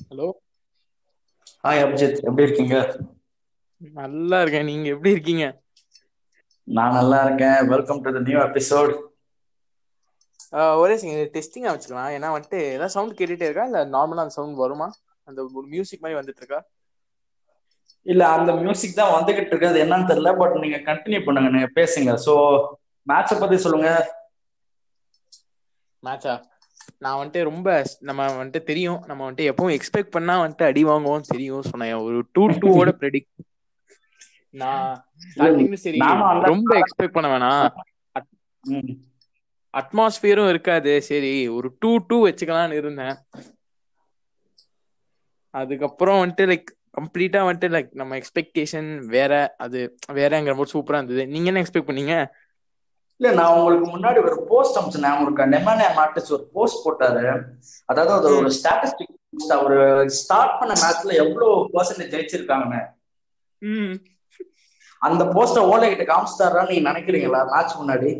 Hello hi Abhijit எப்படி இருக்கீங்க? நல்லா இருக்கேன். நீங்க எப்படி இருக்கீங்க? நான் நல்லா இருக்கேன். Welcome to the new episode ஒரே செகண்ட் டெஸ்டிங் வச்சுக்கலாம். ஏன்னா வந்துட்டு ஏதாவது சவுண்ட் கேட்டுட்டே இருக்கா? இல்ல நார்மலா அந்த சவுண்ட் வருமா? அந்த மியூசிக் மாதிரி வந்துட்டு இருக்கா? இல்ல அந்த மியூசிக் தான் வந்துகிட்டு இருக்கு. அது என்னன்னு தெரியல பட் நீங்க கண்டினியூ பண்ணுங்க. நீங்க பேசுங்க. சோ மேட்சை பத்தி சொல்லுங்க. மேட்சா நான் வந்துட்டு ரொம்ப நம்ம வந்துட்டு தெரியும். நம்ம வந்துட்டு எப்பவும் எக்ஸ்பெக்ட் பண்ணா வந்துட்டு அடி வாங்குவோம் தெரியும் சொன்னேன். ஒரு டூ டூவோட ப்ரெடிக்ட் நான் சரி ரொம்ப எக்ஸ்பெக்ட் பண்ண வேணாம். அட்மாஸ்பியரும் இருக்காது. சரி ஒரு டூ டூ வச்சுக்கலாம்னு இருந்தேன். அதுக்கப்புறம் வந்துட்டு லைக் கம்ப்ளீட்டா வந்துட்டு லைக் நம்ம எக்ஸ்பெக்டேஷன் வேற அது வேறங்கிற போது சூப்பரா இருந்தது. நீங்க என்ன எக்ஸ்பெக்ட் பண்ணீங்க? இல்ல நான் உங்களுக்கு முன்னாடி ஒரு போஸ்ட் அமிச்சேன் ஞாபகம் இருக்கா நெமானியா மார்டிஸ் ஒரு போஸ்ட் போட்டாரு. அதாவது அது ஒரு ஸ்டாட்டிஸ்டிக் ஒரு ஸ்டார்ட் பண்ண மேட்ச்ல எவ்வளவு பர்சன்டேஜ் ஜெயிச்சிருக்காங்கன்னு. அந்த போஸ்ட ஓலை கிட்ட காமிச்சிட்டாரா நீங்க நினைக்கிறீங்களா மேட்ச் முன்னாடி?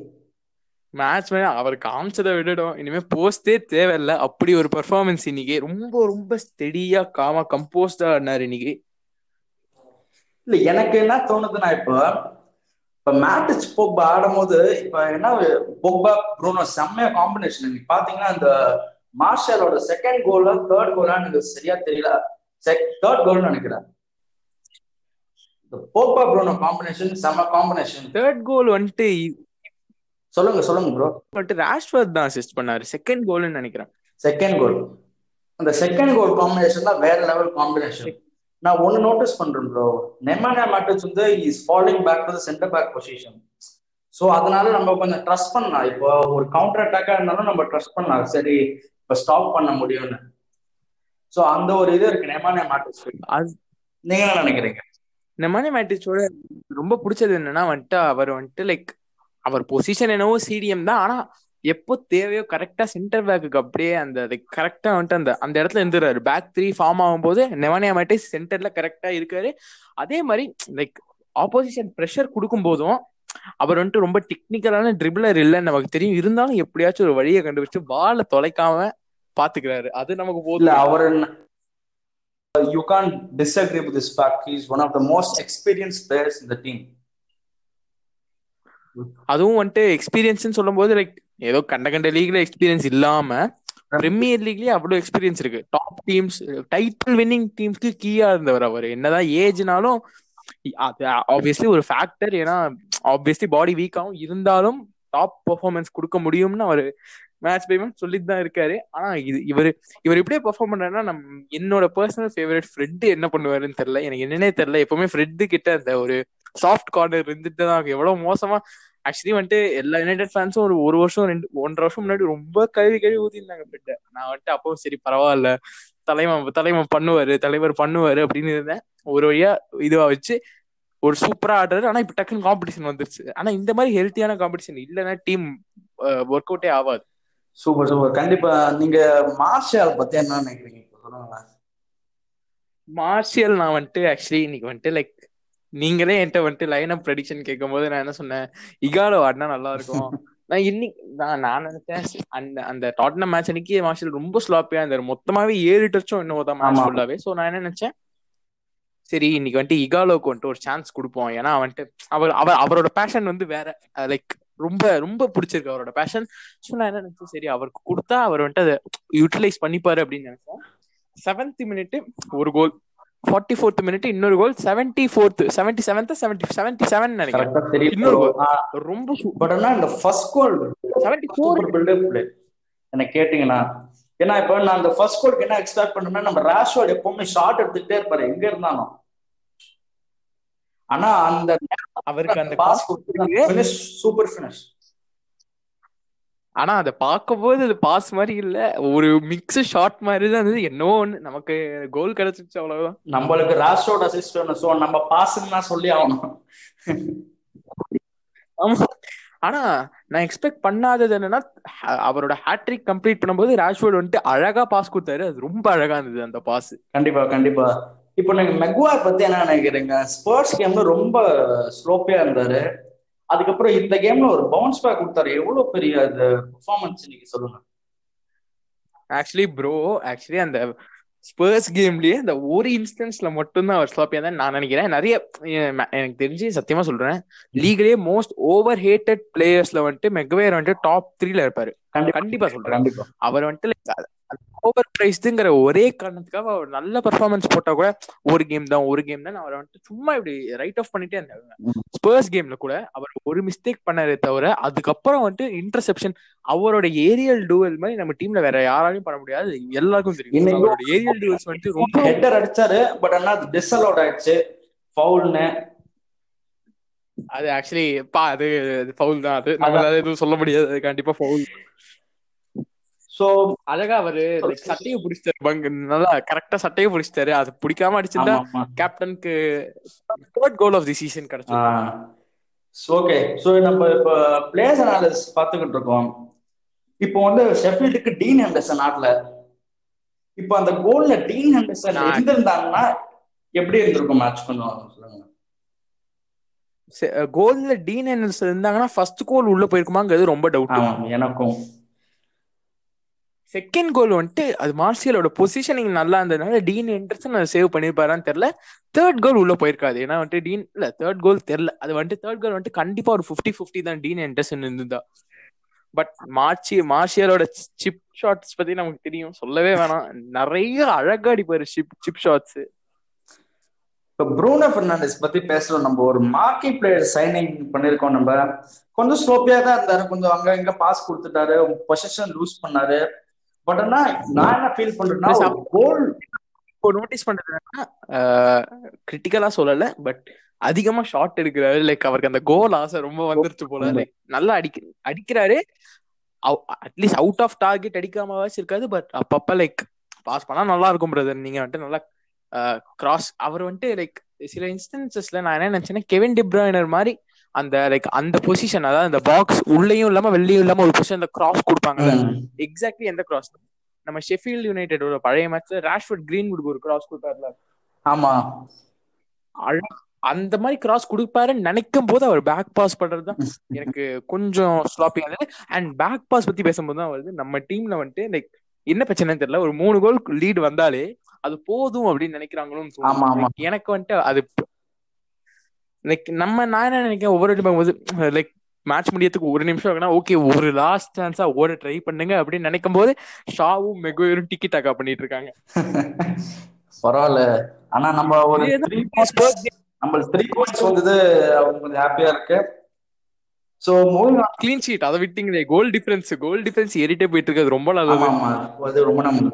மேட்ச் அவர் காமிச்சதை விடடும் இனிமே போஸ்டே தேவையில்ல. அப்படி ஒரு பெர்ஃபார்மன்ஸ் இன்னைக்கு. ரொம்ப ரொம்ப ஸ்டெடியா காமா கம்போஸ்டா ஆடினாரு இன்னைக்கு. இல்ல எனக்கு என்ன தோணுதுன்னா இப்போ இப்ப மேட்டிச் போக்பா ஆடும்போது இப்ப என்ன போக்பா ப்ரூனோ செம்மையா காம்பினேஷன் நீங்க பாத்தீங்கன்னா இந்த மார்ஷலோட செகண்ட் கோலா தேர்ட் கோலா எனக்கு சரியா தெரியல. தேர்ட் கோல்னு நினைக்கிறேன். போக்பா ப்ரூனோ காம்பினேஷன் செம்ம காம்பினேஷன் தேர்ட் கோல் வந்துட்டு சொல்லுங்க சொல்லுங்க ப்ரோ வந்துட்டு ராஷ்வர்த் தான் அசிஸ்ட் பண்ணாரு. செகண்ட் கோல்னு நினைக்கிறேன். செகண்ட் கோல் அந்த செகண்ட் கோல் காம்பினேஷன் தான் வேற லெவல் காம்பினேஷன் நான் ஒன்னு நோட்டீஸ் பண்றேன் ப்ரோ நெமானியா மேட்டர்ஸ் வந்து is following back to centre back position so அதனால நம்ம கொஞ்சம் ட்ரஸ்ட் பண்ணலாம். இப்போ ஒரு கவுண்டர் அட்டாக்கா இருந்தாலும் நம்ம ட்ரஸ்ட் பண்ணலாம். சரி இப்போ ஸ்டாப் பண்ண முடியும்னு. ஸோ அந்த ஒரு இது இருக்கு. நெமானியா மேட்டர்ஸ் அது நீங்க என்ன நினைக்கிறீங்க? நெமானி மேட்டிச்சோட ரொம்ப பிடிச்சது என்னன்னா வந்துட்டு அவர் வந்துட்டு லைக் அவர் பொசிஷன் என்னவோ சிடிஎம் தான். ஆனா எப்போ தேவையோ கரெக்டா சென்டர் பேக்குக்கு அப்படியே அந்த கரெக்டா வந்துட்டு அந்த அந்த இடத்துல இருந்துறாரு பேக் த்ரீ ஃபார்ம் ஆகும்போது நெவானியா மாட்டே சென்டர்ல கரெக்டா இருக்காரு. அதே மாதிரி லைக் ஆப்போசிஷன் ப்ரெஷர் கொடுக்கும் போதும் அவர் வந்துட்டு ரொம்ப டெக்னிக்கலான ட்ரிபிளர் இல்லைன்னு நமக்கு தெரியும். இருந்தாலும் எப்படியாச்சும் ஒரு வழியை கண்டுபிடிச்சு பாலை தொலைக்காம பாத்துக்கிறாரு. அது நமக்கு போதும். அவர் you can't disagree with this fact is one of the most experience players in the team அதுவும் வந்துட்டு எக்ஸ்பீரியன்ஸ்னு சொல்லும்போது லைக் ஏதோ கண்ட கண்ட லீக்ல எக்ஸ்பீரியன்ஸ் இல்லாம பிரீமியர் லீக்லயே அவ்வளவு எக்ஸ்பீரியன்ஸ் இருக்கு. டாப் டீம்ஸ் டைட்டில் வின்னிங் டீம்ஸ்க்கு கீயா இருந்தவர் அவர். என்னதான் ஏஜ்னாலும் ஆப்வியஸ்லி ஒரு ஃபேக்டர் ஏன்னா ஆப்வியஸ்லி பாடி வீக்காவும் இருந்தாலும் டாப் பெர்ஃபார்மன்ஸ் கொடுக்க முடியும்னு அவர் மேட்ச் பை மேட்ச் சொல்லிட்டு தான் இருக்காரு. ஆனா இது இவர் இவர் இப்படியே பெர்ஃபார்ம் பண்றாருன்னா நம் என்னோட பர்சனல் ஃபேவரட் ஃப்ரெட் என்ன பண்ணுவாருன்னு தெரியல. எனக்கு என்னன்னே தெரியல. எப்பவுமே ஃப்ரெட்டு கிட்ட அந்த ஒரு சாஃப்ட் கார்னர் இருந்துட்டு தான் இருக்கு. எவ்வளவு மோசமா? ஆக்சுவலி வந்துட்டு எல்லா யுனைடெட் ஃபேன்ஸும் ஒரு ஒரு வருஷம் ரெண்டு ஒன்றரை வருஷம் முன்னாடி ரொம்ப கழுவி கழுவி ஊத்திருந்தாங்க ஃப்ரெட்டை நான் வந்துட்டு அப்பவும் சரி பரவாயில்ல. தலைவன் தலைவன் பண்ணுவாரு தலைவர் பண்ணுவாரு அப்படின்னு இருந்தேன். ஒரு வழியா இதுவா வச்சு ஒரு சூப்பரா ஆடுறாரு. ஆனா இப்ப டக்குன்னு காம்படிஷன் வந்துருச்சு. ஆனா இந்த மாதிரி ஹெல்த்தியான காம்படிஷன் இல்லைன்னா டீம் ஒர்க் அவுட்டே ஆகாது. சூப்பர் சூப்பர் கண்டிப்பா நீங்க மார்ஷியல் பத்தி என்ன நினைக்கிறீங்க? மார்ஷியல் நான் வந்துட்டு ஆக்சுவலி இன்னைக்கு வந்துட்டு லைக் நீங்களே என்கிட்ட வந்துட்டு லைன் அப் ப்ரெடிக்ஷன் கேட்கும் போது நான் என்ன சொன்னேன்? இகாலோ ஆடினா நல்லா இருக்கும் நான் இன்னைக்கு நான் நான் நினைச்சேன் அந்த அந்த டாட்னம் மேட்ச் அன்னைக்கு மார்ஷல் ரொம்ப ஸ்லாப்பியா இருந்தாரு மொத்தமாவே ஏழு டச்சும் என்னவோ தான் மேட்ச். ஃபுல்லாவே சோ நான் என்ன நினைச்சேன்? சரி இன்னைக்கு வந்துட்டு இகாலோக்கு வந்துட்டு ஒரு சான்ஸ் கொடுப்போம். ஏன்னா வந்துட்டு அவர் அவர் அவரோட பேஷன் வந்து வேற லைக் ரொம்ப ரொம்ப பிடிச்சிருக்கு அவரோட பேஷன் ஸோ நான் என்ன நினைச்சேன்? சரி அவருக்கு கொடுத்தா அவர் வந்துட்டு அதை யூட்டிலைஸ் பண்ணிப்பாரு அப்படின்னு நினைச்சேன். செவன்த் மினிட் ஒரு கோல் ஃபார்ட்டி ஃபோர்த் மினிட் இன்னொரு goal seventy fourth seventy seventh seventy seventy seven நினைக்கிறேன் இன்னொரு. ஆ, ரொம்ப பட் ஆனா இந்த first goal seventy four build up என்ன கேட்டீங்கன்னா ஏன்னா இப்போ நான் அந்த ஃபர்ஸ்ட் கோலுக்கு என்ன எக்ஸ்பெக்ட் பண்ணேன்னா நம்ம ராஷ்வர்ட் எப்பவுமே ஷார்ட் எடுத்துக்கிட்டே இருப்பாரு. எங்க இருந்தாலும். ஆனா அந்த அவருக்கு அந்த பாஸ் சூப்பர் ஃபினிஷ் ஆனா அதை பார்க்கும்போது அது பாஸ் மாதிரி இல்ல. ஒரு மிக்ஸ் ஷாட் மாதிரி தான் இருந்தது. என்னவோ ஒண்ணு. நமக்கு கோல் கிடைச்சிச்சு அவ்வளவுதான். நம்மளுக்கு ராஷ்வர்ட் அசிஸ்ட் ஸோ நம்ம பாஸ்ன்னு தான் சொல்லி ஆகணும். ஆமா. ஆனா நான் எக்ஸ்பெக்ட் பண்ணாதது என்னன்னா அவரோட ஹேட்ரிக் கம்ப்ளீட் பண்ணும்போது ராஷ்வர்ட் வந்துட்டு அழகா பாஸ் கொடுத்தாரு. அது ரொம்ப அழகா இருந்தது அந்த பாஸ் கண்டிப்பா கண்டிப்பா. இப்போ நீங்க மெக்வார் பத்தி என்ன நினைக்கிறீங்க? ஸ்போர்ட்ஸ் கேம்ல ரொம்ப ஸ்லோப்பியா இருந்தாரு அதுக்கப்புறம் இந்த கேம்ல ஒரு பவுன்ஸ் பேக் கொடுத்தாரு. எவ்வளவு பெரிய அது பெர்ஃபார்மன்ஸ் நீங்க சொல்லுங்க. ஆக்சுவலி ப்ரோ ஆக்சுவலி அந்த ஸ்பர்ஸ் கேம்லயே இந்த ஒரு இன்ஸ்டன்ஸ்ல மட்டும்தான் அவர் ஸ்லாப்பியா தான் நான் நினைக்கிறேன். நிறைய எனக்கு தெரிஞ்சு சத்தியமா சொல்றேன். லீக்லயே மோஸ்ட் ஓவர் ஹேட்டட் பிளேயர்ஸ்ல வந்துட்டு மெக்வேர் வந்துட்டு டாப் த்ரீல இருப்பாரு. கண்டிப்பா. சொல்றேன். கண்டிப்பா. அவர் வந்துட்டு ஓவர் பிரைஸ்டுங்கிற ஒரே காரணத்துக்காக அவர் நல்ல பெர்ஃபார்மன்ஸ் போட்டா கூட ஒரு கேம் தான் ஒரு கேம் தான் அவர் வந்துட்டு சும்மா இப்படி ரைட் ஆஃப் பண்ணிட்டே இருந்தாங்க. ஸ்பர்ஸ் கேம்ல கூட அவர் ஒரு மிஸ்டேக் பண்ணாரே தவிர அதுக்கப்புறம் வந்துட்டு இன்டர்செப்ஷன் அவரோட ஏரியல் டூவல் மாதிரி நம்ம டீம்ல வேற யாராலையும் பண்ண முடியாது. எல்லாருக்கும் தெரியும். அவரோட ஏரியல் டூவல்ஸ் வந்துட்டு ரொம்ப ஹெட்டர் அடிச்சாரு பட் ஆனா அது டிஸ்அலோட் ஆயிடுச்சு. ஃபவுல்னு அது ஆக்சுவலி பா அது ஃபவுல் தான். அது நம்மளால எதுவும் சொல்ல முடியாது. கண்டிப்பா ஃபவுல் சோ அழகா அவரு சட்டையை பிடிச்சிட்டாரு. நல்லா கரெக்டா சட்டையை பிடிச்சிட்டாரு. அது பிடிக்காம அடிச்சிருந்தா கேப்டனுக்கு third goal of the season கிடைச்சு ஓகே சோ நம்ம இப்ப பிளேயர்ஸ் அனாலிசிஸ் பாத்துக்கிட்டு இருக்கோம். இப்போ வந்து ஷெஃபீல்டுக்கு டீன் ஹெண்டர்சன் ஆடல. இப்போ அந்த கோல்ல டீன் ஹெண்டர்சன் இருந்திருந்தாங்கன்னா எப்படி இருந்திருக்கும் மேட்ச் கொஞ்சம் சொல்லுங்க. கோல்ல டீன் ஹெண்டர்ஸ் இருந்தாங்கன்னா ஃபர்ஸ்ட் கோல் உள்ள போயிருக்குமாங்கிறது ரொம்ப டவுட் ஆமா எனக்கும். செகண்ட் கோல் வந்துட்டு அது மார்சியலோட பொசிஷனிங் நல்லா இருந்ததுனால டீன் என்ட்ரன்ஸ் அதை சேவ் பண்ணியிருப்பாரான்னு தெரியல. தேர்ட் கோல் உள்ள போயிருக்காது. ஏன்னா வந்துட்டு டீன் இல்ல தேர்ட் கோல் தெரியல. அது வந்துட்டு தேர்ட் கோல் வந்துட்டு கண்டிப்பா ஒரு ஃபிஃப்டி ஃபிஃப்டி தான் டீன் என்ட்ரன்ஸ் இருந்தா பட் மார்ச்சி மார்ஷியலோட சிப் ஷாட்ஸ் பத்தி நமக்கு தெரியும். சொல்லவே வேணாம். நிறைய அழகா அடிப்பாரு சிப் சிப் ஷாட்ஸ் இப்ப ப்ரூனோ பெர்னாண்டஸ் பத்தி பேசுறோம். நம்ம ஒரு மார்க்கி பிளேயர் சைனிங் பண்ணிருக்கோம் நம்ம. கொஞ்சம் ஸ்லோப்பியா தான் இருந்தாரு. கொஞ்சம் அங்க இங்க பாஸ் கொடுத்துட்டாரு. பொசிஷன் லூஸ் பண்ணாரு. பட் ஆனா நான் என்ன ஃபீல் பண்றேன்னா கோல் இப்போ நோட்டீஸ் பண்றது என்னன்னா கிரிட்டிக்கலா சொல்லல பட் அதிகமா ஷாட் எடுக்கிறாரு. லைக் அவருக்கு அந்த கோல் ஆசை ரொம்ப வந்துருச்சு போல. லைக் நல்லா அடிக்க அடிக்கிறாரு. At least out of target அடிக்காமவாச்சு இருக்காது பட் அப்பப்ப லைக் பாஸ் பண்ணா நல்லா இருக்கும் பிரதர் நீங்க வந்துட்டு நல்லா கிராஸ் அவர் வந்துட்டு லைக் சில இன்ஸ்டன்சஸ்ல நான் என்ன நினைச்சேன்னா கெவின் டிப்ராயினர் மாதிரி அந்த லைக் அந்த பொசிஷன் அதாவது அந்த பாக்ஸ் உள்ளேயும் இல்லாம வெளியும் இல்லாம ஒரு பொசிஷன்ல கிராஸ் கொடுப்பாங்கல்ல? எக்ஸாக்ட்லி எந்த கிராஸ் நம்ம ஷெஃபீல்ட் யுனைடெடோட பழைய மேட்ச்ல ராஷ்வர்ட் கிரீன்வுட் ஒரு கிராஸ் கொடுத்தாருல ஆமா. அந்த மாதிரி கிராஸ் கொடுப்பாருன்னு நினைக்கும் போது அவர் பேக் பாஸ் பண்றதுதான் எனக்கு கொஞ்சம் ஸ்லாப்பியா இருந்தது. அண்ட் பேக் பாஸ் பத்தி பேசும்போது தான் வருது நம்ம டீம்ல வந்துட்டு லைக் என்ன பிரச்சனைன்னு தெரியல ஒரு மூணு கோல் லீடு வந்தாலே அது போதும் அப்படின்னு. Like, எனக்கு வந்துட்டு அது லைக் நம்ம நான் என்ன நினைக்கிறேன் ஒவ்வொரு வாட்டி பார்க்கும்போது லைக் மேட்ச் முடியறதுக்கு ஒரு நிமிஷம் இருக்குன்னா ஓகே ஒரு லாஸ்ட் சான்ஸா ஓட ட்ரை பண்ணுங்க அப்படின்னு நினைக்கும் போது ஷாவும் மெகோயரும் டிக்கி டாக்கா பண்ணிட்டு இருக்காங்க. பரவாயில்ல. ஆனா நம்ம ஒரு. நம்ம த்ரீ பாயிண்ட்ஸ் வந்தது அவங்க கொஞ்சம் ஹாப்பியா இருக்கு. சோ கிளீன் ஷீட் அதை விட்டீங்களே கோல் டிஃபரன்ஸ் கோல் டிஃபரன்ஸ் ஏறிட்டே போயிட்டு இருக்கு ரொம்ப நல்லது. அது ரொம்ப நம்ம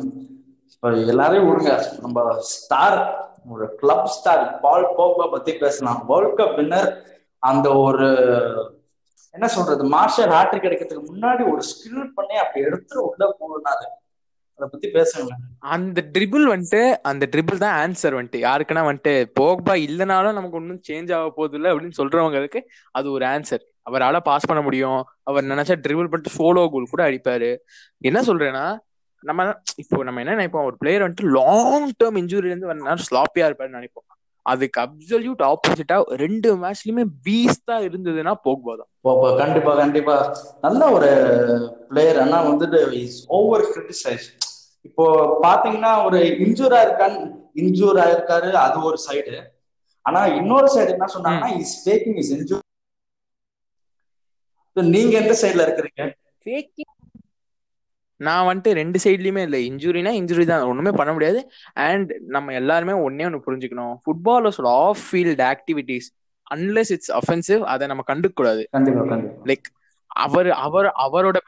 எல்லாரையும் விடுங்க நம்ம ஸ்டார் ஒரு கிளப் ஸ்டார் பால் போக்பா பத்தி பேசலாம். வேர்ல்ட் கப் வின்னர் அந்த ஒரு என்ன சொல்றது மார்ஷல் ஹாட்ரிக் கிடைக்கிறதுக்கு முன்னாடி ஒரு ஸ்கில் பண்ணி அப்படி எடுத்து உள்ள போனாரு அதை. பத்தி பேசுங்க அந்த ட்ரிபிள் வந்துட்டு அந்த ட்ரிபிள் தான் ஆன்சர் வந்துட்டு. யாருக்குன்னா வந்துட்டு போக்பா இல்லைனாலும் நமக்கு ஒன்றும் சேஞ்ச் ஆக போகுது இல்லை அப்படின்னு சொல்றவங்களுக்கு அது ஒரு ஆன்சர் அவரால பாஸ் பண்ண முடியும். அவர் நினைச்சா ட்ரிபிள் பண்ணிட்டு சோலோ கோல் கூட அடிப்பாரு. என்ன சொல்றேன்னா நம்ம இப்போ நம்ம என்ன நினைப்போம்? ஒரு பிளேயர் வந்துட்டு லாங் டேர்ம் இன்ஜுரில இருந்து வரனால ஸ்லாப்பியா இருப்பாருன்னு நினைப்போம். அதுக்கு அப்சல்யூட் ஆப்போசிட்டா ரெண்டு மேட்ச்லயுமே பீஸ்டா இருந்ததுன்னா போக்பா தான். போப்பா கண்டிப்பா கண்டிப்பா. நல்ல ஒரு பிளேயர் ஆனா வந்துட்டு இஸ் ஓவர் கிரிட்டிசைஸ் இப்போ பாத்தீங்கன்னா ஒரு இன்ஜூரா இருக்கான்னு இன்ஜூர் ஆயிருக்காரு அது ஒரு சைடு ஆனா இன்னொரு சைடு என்ன சொன்னாங்கன்னா இஸ் டேக்கிங் இஸ் இன்ஜூர் நீங்க எந்த சைடுல இருக்கிறீங்க? நான் வந்துட்டு ரெண்டு சைட்லயுமே இல்லை. இன்ஜுரினா இன்ஜுரி தான். ஒண்ணுமே பண்ண முடியாது. அண்ட் நம்ம எல்லாருமே ஒன்னே ஒன்று புரிஞ்சுக்கணும். ஃபுட்பாலர்ஸோட off field activities unless it's offensive அதை நம்ம கண்டுக்க கூடாது. லைக் அவர் அவர் அவரோட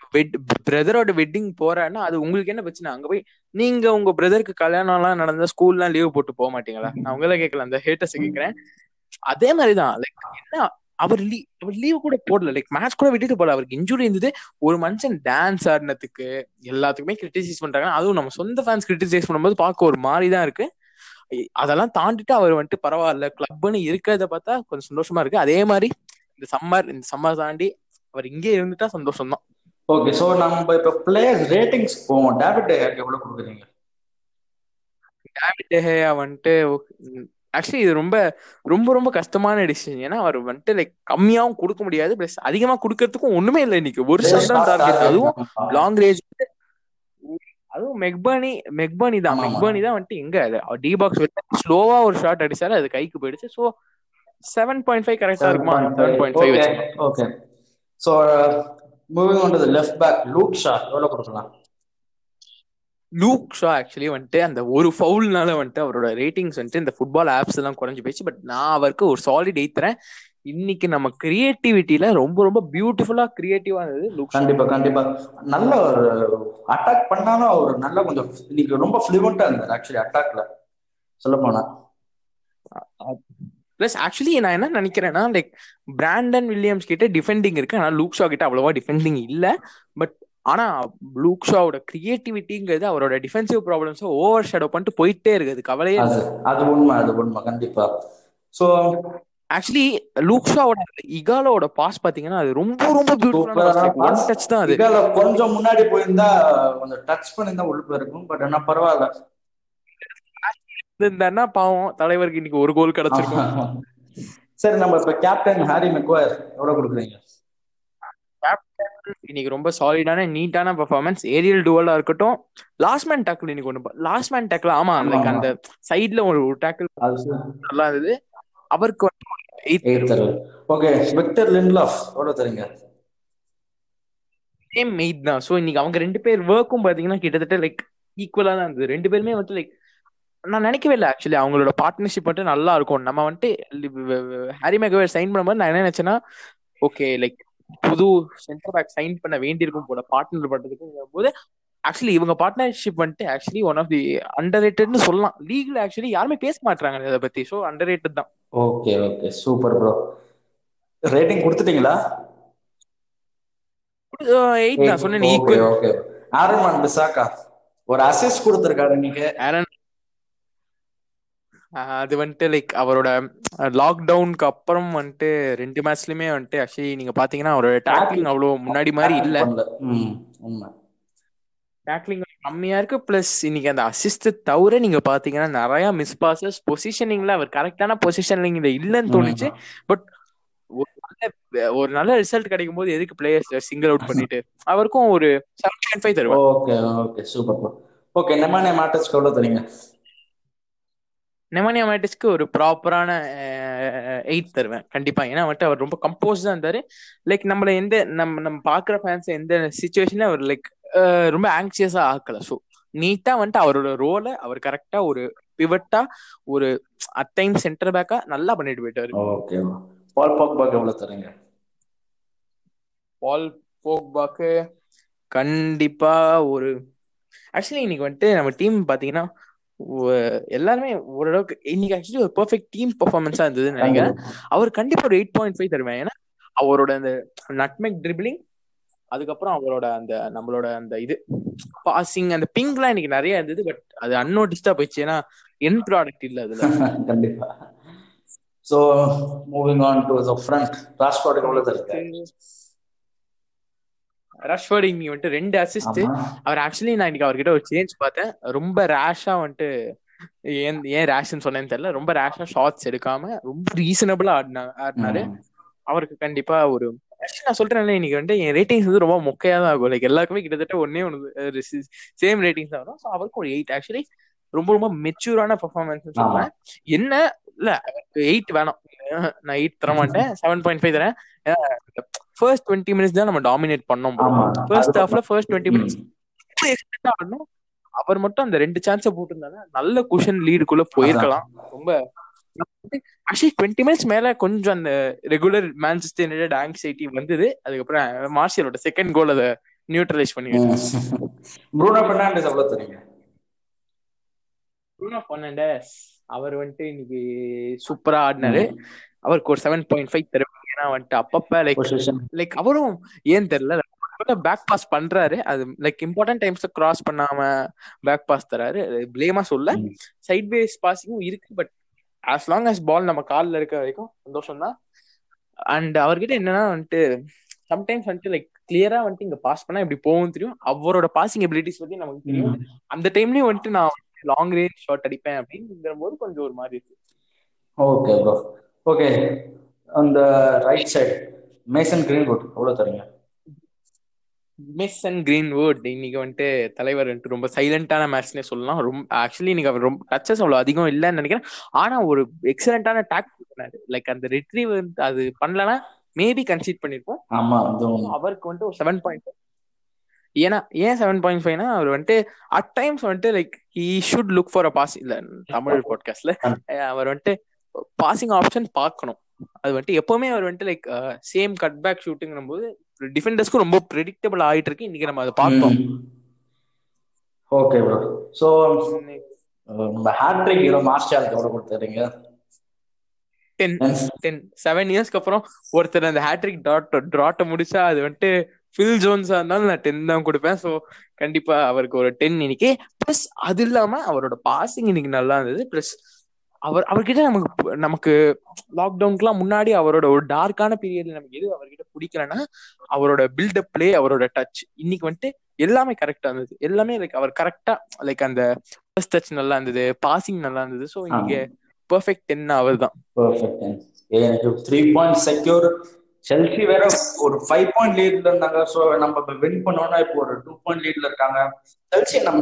பிரதரோட வெட்டிங் போறாருன்னா அது உங்களுக்கு என்ன பிரச்சனை? அங்க போய் நீங்க உங்க பிரதருக்கு கல்யாணம் எல்லாம் நடந்தா ஸ்கூல்லாம் லீவ் போட்டு போக மாட்டீங்களா? நான் உங்கள கேட்கல அந்த ஹேட்டர்ஸ் கேக்குறேன் அதே மாதிரிதான். லைக் என்ன அவர் லீவ் அவர் லீவ் கூட போடல. லைக் மேட்ச் கூட விட்டுட்டு போல. அவருக்கு இன்ஜுரி இருந்தது. ஒரு மனுஷன் டான்ஸ் ஆடினதுக்கு எல்லாத்துக்குமே கிரிட்டிசைஸ் பண்றாங்க. அதுவும் நம்ம சொந்த ஃபேன்ஸ் கிரிட்டிசைஸ் பண்ணும்போது பார்க்க ஒரு மாதிரி தான் இருக்கு. அதெல்லாம் தாண்டிட்டு அவர் வந்துட்டு பரவாயில்ல கிளப்னு இருக்கிறத பார்த்தா கொஞ்சம் சந்தோஷமா இருக்கு. அதே மாதிரி இந்த சம்மர் இந்த சம்மர் தாண்டி அவர் இங்கே இருந்துட்டா சந்தோஷம் தான் ஓகே சோ நம்ம இப்ப பிளேயர்ஸ் ரேட்டிங்ஸ் போவோம். டேவிட் எவ்வளவு கொடுக்குறீங்க? டேவிட் டெஹேயா வந்துட்டு ஆக்சுவலி இது ரொம்ப ரொம்ப ரொம்ப கஷ்டமான டிசிஷன் ஏன்னா அவர் வந்துட்டு லைக் கம்மியாவும் கொடுக்க முடியாது பிளஸ் அதிகமா கொடுக்கறதுக்கும் ஒண்ணுமே இல்லை இன்னைக்கு. ஒரு ஷாட் தான் டார்கெட் அதுவும் லாங் ரேஞ்ச் அதுவும் மெக்பர்னி மெக்பர்னி தான். மெக்பர்னி தான் வந்துட்டு எங்க அது? டி பாக்ஸ் ஸ்லோவா ஒரு ஷாட் அடிச்சாரு அது கைக்கு போயிடுச்சு. சோ செவன் பாயிண்ட் ஃபைவ் கரெக்டா இருக்குமா? Seven point five okay so moving on to left back Luke Shaw எவ்வளோ கொடுக்கலாம்? லூக் ஷா ஆக்சுவலி வந்துட்டு அந்த ஒரு ஃபவுல்னால வந்துட்டு அவரோட ரேட்டிங்ஸ் வந்துட்டு இந்த ஃபுட்பால் ஆப்ஸ் எல்லாம் குறைஞ்சு போயிடுச்சு பட் நான் அவருக்கு ஒரு சாலிட் எயிட் தரேன். இன்னைக்கு நம்ம கிரியேட்டிவிட்டியில ரொம்ப ரொம்ப பியூட்டிஃபுல்லா கிரியேட்டிவா இருந்தது கண்டிப்பா கண்டிப்பா. நல்ல ஒரு அட்டாக் பண்ணாலும் அவர் நல்ல கொஞ்சம் இன்னைக்கு ரொம்ப ஃப்ளூவெண்டா இருந்தார் ஆக்சுவலி அட்டாக்ல சொல்ல போனா பிளஸ் ஆக்சுவலி நான் என்ன நினைக்கிறேன்னா லைக் பிராண்டன் வில்லியம்ஸ் கிட்ட டிஃபெண்டிங் இருக்கு. ஆனா லூக் ஷா கிட்ட அவ்வளவா டிஃபெண்டிங் இல்ல. பட் ஆனா லூக் ஷாவோட கிரியேட்டிவிட்டிங்கிறது அவரோட டிஃபென்சிவ் ப்ராப்ளம்ஸ் ஓவர் ஷேடோ பண்ணிட்டு போயிட்டே இருக்குது கவலையே அது உண்மை அது உண்மை கண்டிப்பா. ஸோ ஆக்சுவலி லூக் ஷாவோட இகாலோட பாஸ் பாத்தீங்கன்னா அது ரொம்ப ரொம்ப பியூட்டிஃபுல்லான டச் தான் அது. கொஞ்சம் முன்னாடி போயிருந்தா கொஞ்சம் டச் பண்ணியிருந்தா உள்ள போயிருக்கும் பட் ஆனா பரவாயில்ல. இருந்தாருன்னா பாவம் தலைவருக்கு இன்னைக்கு ஒரு கோல் கிடைச்சிருக்கும். சரி நம்ம இப்ப கேப்டன் ஹாரி மெக்வயர் எவ்வளவு கொடுக்குறீங்க? இன்னைக்கு ரொம்ப சாலிடான நீட்டான பெர்ஃபார்மன்ஸ் ஏரியல் டுவலா இருக்கட்டும். லாஸ்ட் மேன் டேக்கிள் இன்னைக்கு ஒன்று லாஸ்ட் மேன் டேக்கிள் ஆமா லைக் அந்த சைடுல ஒரு டேக்கிள் நல்லா இருந்தது. அவருக்கு வந்து ஓகே விக்டர் லிண்ட்லாஃப் எவ்வளவு தரீங்க? சேம் எயிட் தான். ஸோ இன்னைக்கு அவங்க ரெண்டு பேர் ஒர்க்கும் பாத்தீங்கன்னா கிட்டத்தட்ட லைக் ஈக்குவலா தான் இருந்தது. ரெண்டு பேருமே வந்து லைக் நான் நினைக்கவே இல்லை ஆக்சுவலி அவங்களோட பார்ட்னர்ஷிப் வந்துட்டு நல்லா இருக்கும். நம்ம வந்துட்டு ஹாரி மெகவேர் சைன் பண்ணும்போது நான் என்ன நினைச்சேன்னா ஓகே லைக் புது சென்டர் பேக் சைன் பண்ண வேண்டியிருக்கும் போல பார்ட்னர் பண்றதுக்கு போது ஆக்சுவலி இவங்க பார்ட்னர்ஷிப் வந்துட்டு actually one of the under ரேட்டட்னு சொல்லலாம் லீக்ல ஆக்சுவலி யாருமே பேச மாட்டாங்க இதை பத்தி. ஸோ அண்டர் ரேட்டட் தான். Okay okay super bro rating கொடுத்துட்டீங்களா? எயிட் நான் சொன்னேன் ஈக்குவல் ஆரன் பிசாக்கா ஒரு அசிஸ்ட் கொடுத்துருக்காரு இன்னைக்கு. ஆரன் அது வந்துட்டு லைக் அவரோட லாக்டவுனுக்கு அப்புறம் வந்துட்டு ரெண்டு மேட்ச்லயுமே வந்துட்டு ஆக்சுவலி நீங்க பாத்தீங்கன்னா அவரோட டேக்லிங் அவ்வளவு முன்னாடி மாதிரி இல்ல. டேக்லிங் கம்மியா இருக்கு. பிளஸ் இன்னைக்கு அந்த அசிஸ்ட் தவிர நீங்க பாத்தீங்கன்னா நிறைய மிஸ் பாசஸ் பொசிஷனிங்ல அவர் கரெக்டான பொசிஷனிங்ல இல்லைன்னு தோணுச்சு. பட் ஒரு நல்ல ஒரு நல்ல ரிசல்ட் கிடைக்கும் போது எதுக்கு பிளேயர்ஸ் சிங்கிள் அவுட் பண்ணிட்டு? அவருக்கும் ஒரு செவன் பாயிண்ட் ஃபைவ் தருவேன் okay okay super bro okay Nemanja மாட்டஸ்க்கு எவ்வளவு தரீங்க நெமானியா மேட்டிஸ்க்கு ஒரு ப்ராப்பரான எயிட் தருவேன். கண்டிப்பா. ஏன்னா வந்துட்டு அவர் ரொம்ப கம்போஸ்டா இருந்தாரு. லைக் நம்மள எந்த நம்ம நம்ம பாக்குற ஃபேன்ஸ் எந்த சுச்சுவேஷன்ல அவர் லைக் ரொம்ப ஆங்ஷியஸா ஆக்கல. ஸோ நீட்டா வந்துட்டு அவரோட ரோலை அவர் கரெக்டா ஒரு பிவட்டா ஒரு அட் டைம் சென்டர் பேக்கா நல்லா பண்ணிட்டு போயிட்டாரு. ஓகே பால் பாக்பாக்கு எவ்வளவு தரீங்க? பால் போக்பாக்கு கண்டிப்பா ஒரு ஆக்சுவலி இன்னைக்கு வந்துட்டு நம்ம டீம் பாத்தீங்கன்னா எல்லாருமே ஓரளவுக்கு இன்னைக்கு ஆக்சுவலி ஒரு பெர்ஃபெக்ட் டீம் பெர்ஃபார்மன்ஸா இருந்ததுன்னு நினைக்கிறேன். அவர் கண்டிப்பா ஒரு எயிட் பாயிண்ட் ஃபைவ் தருவேன். ஏன்னா அவரோட அந்த நட்மெக் ட்ரிபிளிங் அதுக்கப்புறம் அவரோட அந்த நம்மளோட அந்த இது பாசிங் அந்த பிங்க்லாம் இன்னைக்கு நிறைய இருந்தது பட் அது அன்னோட்டிஸ்டா போயிடுச்சு. ஏன்னா என் ப்ராடக்ட் இல்ல அதுல. கண்டிப்பா. So moving on to the front எவ்வளவு தரீங்க ரஷ்வர்ட் இன்னைக்கு வந்துட்டு ரெண்டு அசிஸ்ட். அவர் ஆக்சுவலி நான் இன்னைக்கு அவர்கிட்ட ஒரு சேஞ்ச் பார்த்தேன். ரொம்ப ரேஷா வந்துட்டு ஏன் ஏன் ரேஷ்னு சொன்னேன்னு தெரியல. ரொம்ப ரேஷா ஷார்ட்ஸ் எடுக்காம ரொம்ப ரீசனபிளா ஆடினா ஆடினாரு. அவருக்கு கண்டிப்பா ஒரு நான் சொல்றேன்ல இன்னைக்கு வந்து என் ரேட்டிங்ஸ் வந்து ரொம்ப மொக்கையா தான் இருக்கும். லைக் எல்லாருக்குமே கிட்டத்தட்ட ஒன்னே ஒன்று சேம் ரேட்டிங்ஸ் தான் வரும். ஸோ அவருக்கு ஒரு எயிட் ஆக்சுவலி ரொம்ப ரொம்ப மெச்சூரான பெர்ஃபார்மன்ஸ் சொல்லுவேன். என்ன? இல்ல எயிட் வேணாம். நான் எயிட் தர மாட்டேன். செவன் பாயிண்ட் ஃபைவ் தரேன். ஃபர்ஸ்ட் டுவெண்ட்டி மினிட்ஸ் தான் நம்ம டாமினேட் பண்ணோம். ஃபர்ஸ்ட் ஹாஃப்ல ஃபர்ஸ்ட் டுவெண்ட்டி. மினிட்ஸ் ஆடணும் அவர் மட்டும் அந்த ரெண்டு சான்ஸை போட்டிருந்தாங்க நல்ல குஷன் லீடுக்குள்ள போயிருக்கலாம். ரொம்ப ஆக்சுவலி டுவெண்ட்டி மினிட்ஸ் மேல கொஞ்சம் அந்த ரெகுலர் மேன்செஸ்டர் யுனைடெட் ஆங்ஸைட்டி வந்தது. அதுக்கப்புறம் மார்ஷியலோட செகண்ட் கோல் அதை நியூட்ரலைஸ் பண்ணி ப்ரூனோ பெர்னாண்டஸ் எவ்வளவு தரீங்க? ப்ரூனோ ஃபெர்னாண்டஸ் அவர் வந்துட்டு இன்னைக்கு சூப்பரா ஆடினாரு. அவருக்கு ஒரு செவன் பாயிண்ட் ஃபைவ் தருவாங்க ஏன்னா வந்துட்டு அப்பப்ப லைக் லைக் அவரும் ஏன் தெரியல பேக் பாஸ் பண்றாரு. அது லைக் இம்பார்ட்டன்ட் டைம்ஸ் கிராஸ் பண்ணாம பேக் பாஸ் தராரு. பிளேமா சொல்ல. சைட் பேஸ் பாசிங்கும் இருக்கு but as long as ball நம்ம கால்ல இருக்க வரைக்கும் சந்தோஷம் தான் அண்ட் அவர்கிட்ட என்னன்னா வந்துட்டு சம்டைம்ஸ் வந்துட்டு லைக் கிளியரா வந்துட்டு இங்க பாஸ் பண்ணா இப்படி போகும் தெரியும். அவரோட பாசிங் எபிலிட்டிஸ் பத்தி நமக்கு தெரியும். அந்த டைம்லயும் வந்துட்டு நான் லாங் ரேஞ்ச் ஷாட் அடிப்பேன் அப்படிங்கிற போது கொஞ்சம் ஒரு மாதிரி இருக்கு. ஓகே ப்ரோ ஓகே அந்த ரைட் சைடு மேசன் கிரீன்வுட் எவ்வளவு தரீங்க? அண்ட் கிரீன்வுட் இன்னைக்கு வந்துட்டு தலைவர் வந்துட்டு ரொம்ப சைலண்டான மேட்ச்னே சொல்லலாம். ரொம்ப ஆக்சுவலி இன்னைக்கு அவர் ரொம்ப டச்சஸ் அவ்வளவு அதிகம் இல்லைன்னு நினைக்கிறேன். ஆனா ஒரு எக்ஸலண்டான டாக் பண்ணாரு. லைக் அந்த ரிட்ரீவ் அது பண்ணலன்னா மேபி கன்சீட் பண்ணிருப்போம். ஆமா அவருக்கு வந்துட்டு ஒரு செவன் பாயிண்ட் ஏன்னா ஏன் செவன் பாயிண்ட் ஃபைவ்னா அவர் வந்துட்டு அட் டைம்ஸ் வந்துட்டு like he should look for a pass இல்ல தமிழ் பாட்காஸ்ட்ல அவர் வந்துட்டு பாசிங் ஆப்ஷன் பார்க்கணும். அது வந்துட்டு எப்பவுமே அவர் வந்துட்டு like same cut back shooting போது டிஃபெண்டர்ஸ்க்கும் ரொம்ப ப்ரெடிக்டபிள் ஆயிட்டு இருக்கு இன்னைக்கு நம்ம அதை பார்த்தோம். ஓகே ப்ரோ சோ நம்ம ஹேட்ரிக் ஹீரோ மாஸ்டர் எவ்வளவு கொடுத்துறீங்க டென் டென் செவன் இயர்ஸ்க்கு அப்புறம் ஒருத்தர் அந்த ஹேட்ரிக் டாட் ட்ராட்டை முடிச்சா அது வந்துட்டு ஃபில் ஜோன்ஸா இருந்தாலும் நான் டென் தான் கொடுப்பேன். ஸோ கண்டிப்பா அவருக்கு ஒரு டென் இன்னைக்கு. பிளஸ் அது இல்லாம அவரோட பாசிங் இன்னைக்கு நல்லா இருந்தது. பிளஸ் அவர் அவர்கிட்ட நமக்கு நமக்கு லாக்டவுனுக்குலாம் முன்னாடி அவரோட ஒரு டார்க்கான பீரியட்ல நமக்கு எது அவர்கிட்ட பிடிக்கலன்னா அவரோட பில்டப் பிளே அவரோட டச் இன்னைக்கு வந்துட்டு எல்லாமே கரெக்டா இருந்தது. எல்லாமே லைக் அவர் கரெக்டா லைக் அந்த ஃபர்ஸ்ட் டச் நல்லா இருந்தது பாசிங் நல்லா இருந்தது. ஸோ இன்னைக்கு பெர்ஃபெக்ட் டென் அவர் தான் பெர்ஃபெக்ட் எனக்கு த்ரீ பாயிண்ட் செக்யூர் செல்சி வேற ஒரு ஃபைவ் பாயிண்ட் லீட்ல இருந்தாங்க. ஸோ நம்ம வின் பண்ணோம்னா இப்போ ஒரு டூ பாயிண்ட் லீட்ல இருக்காங்க. செல்சி நம்ம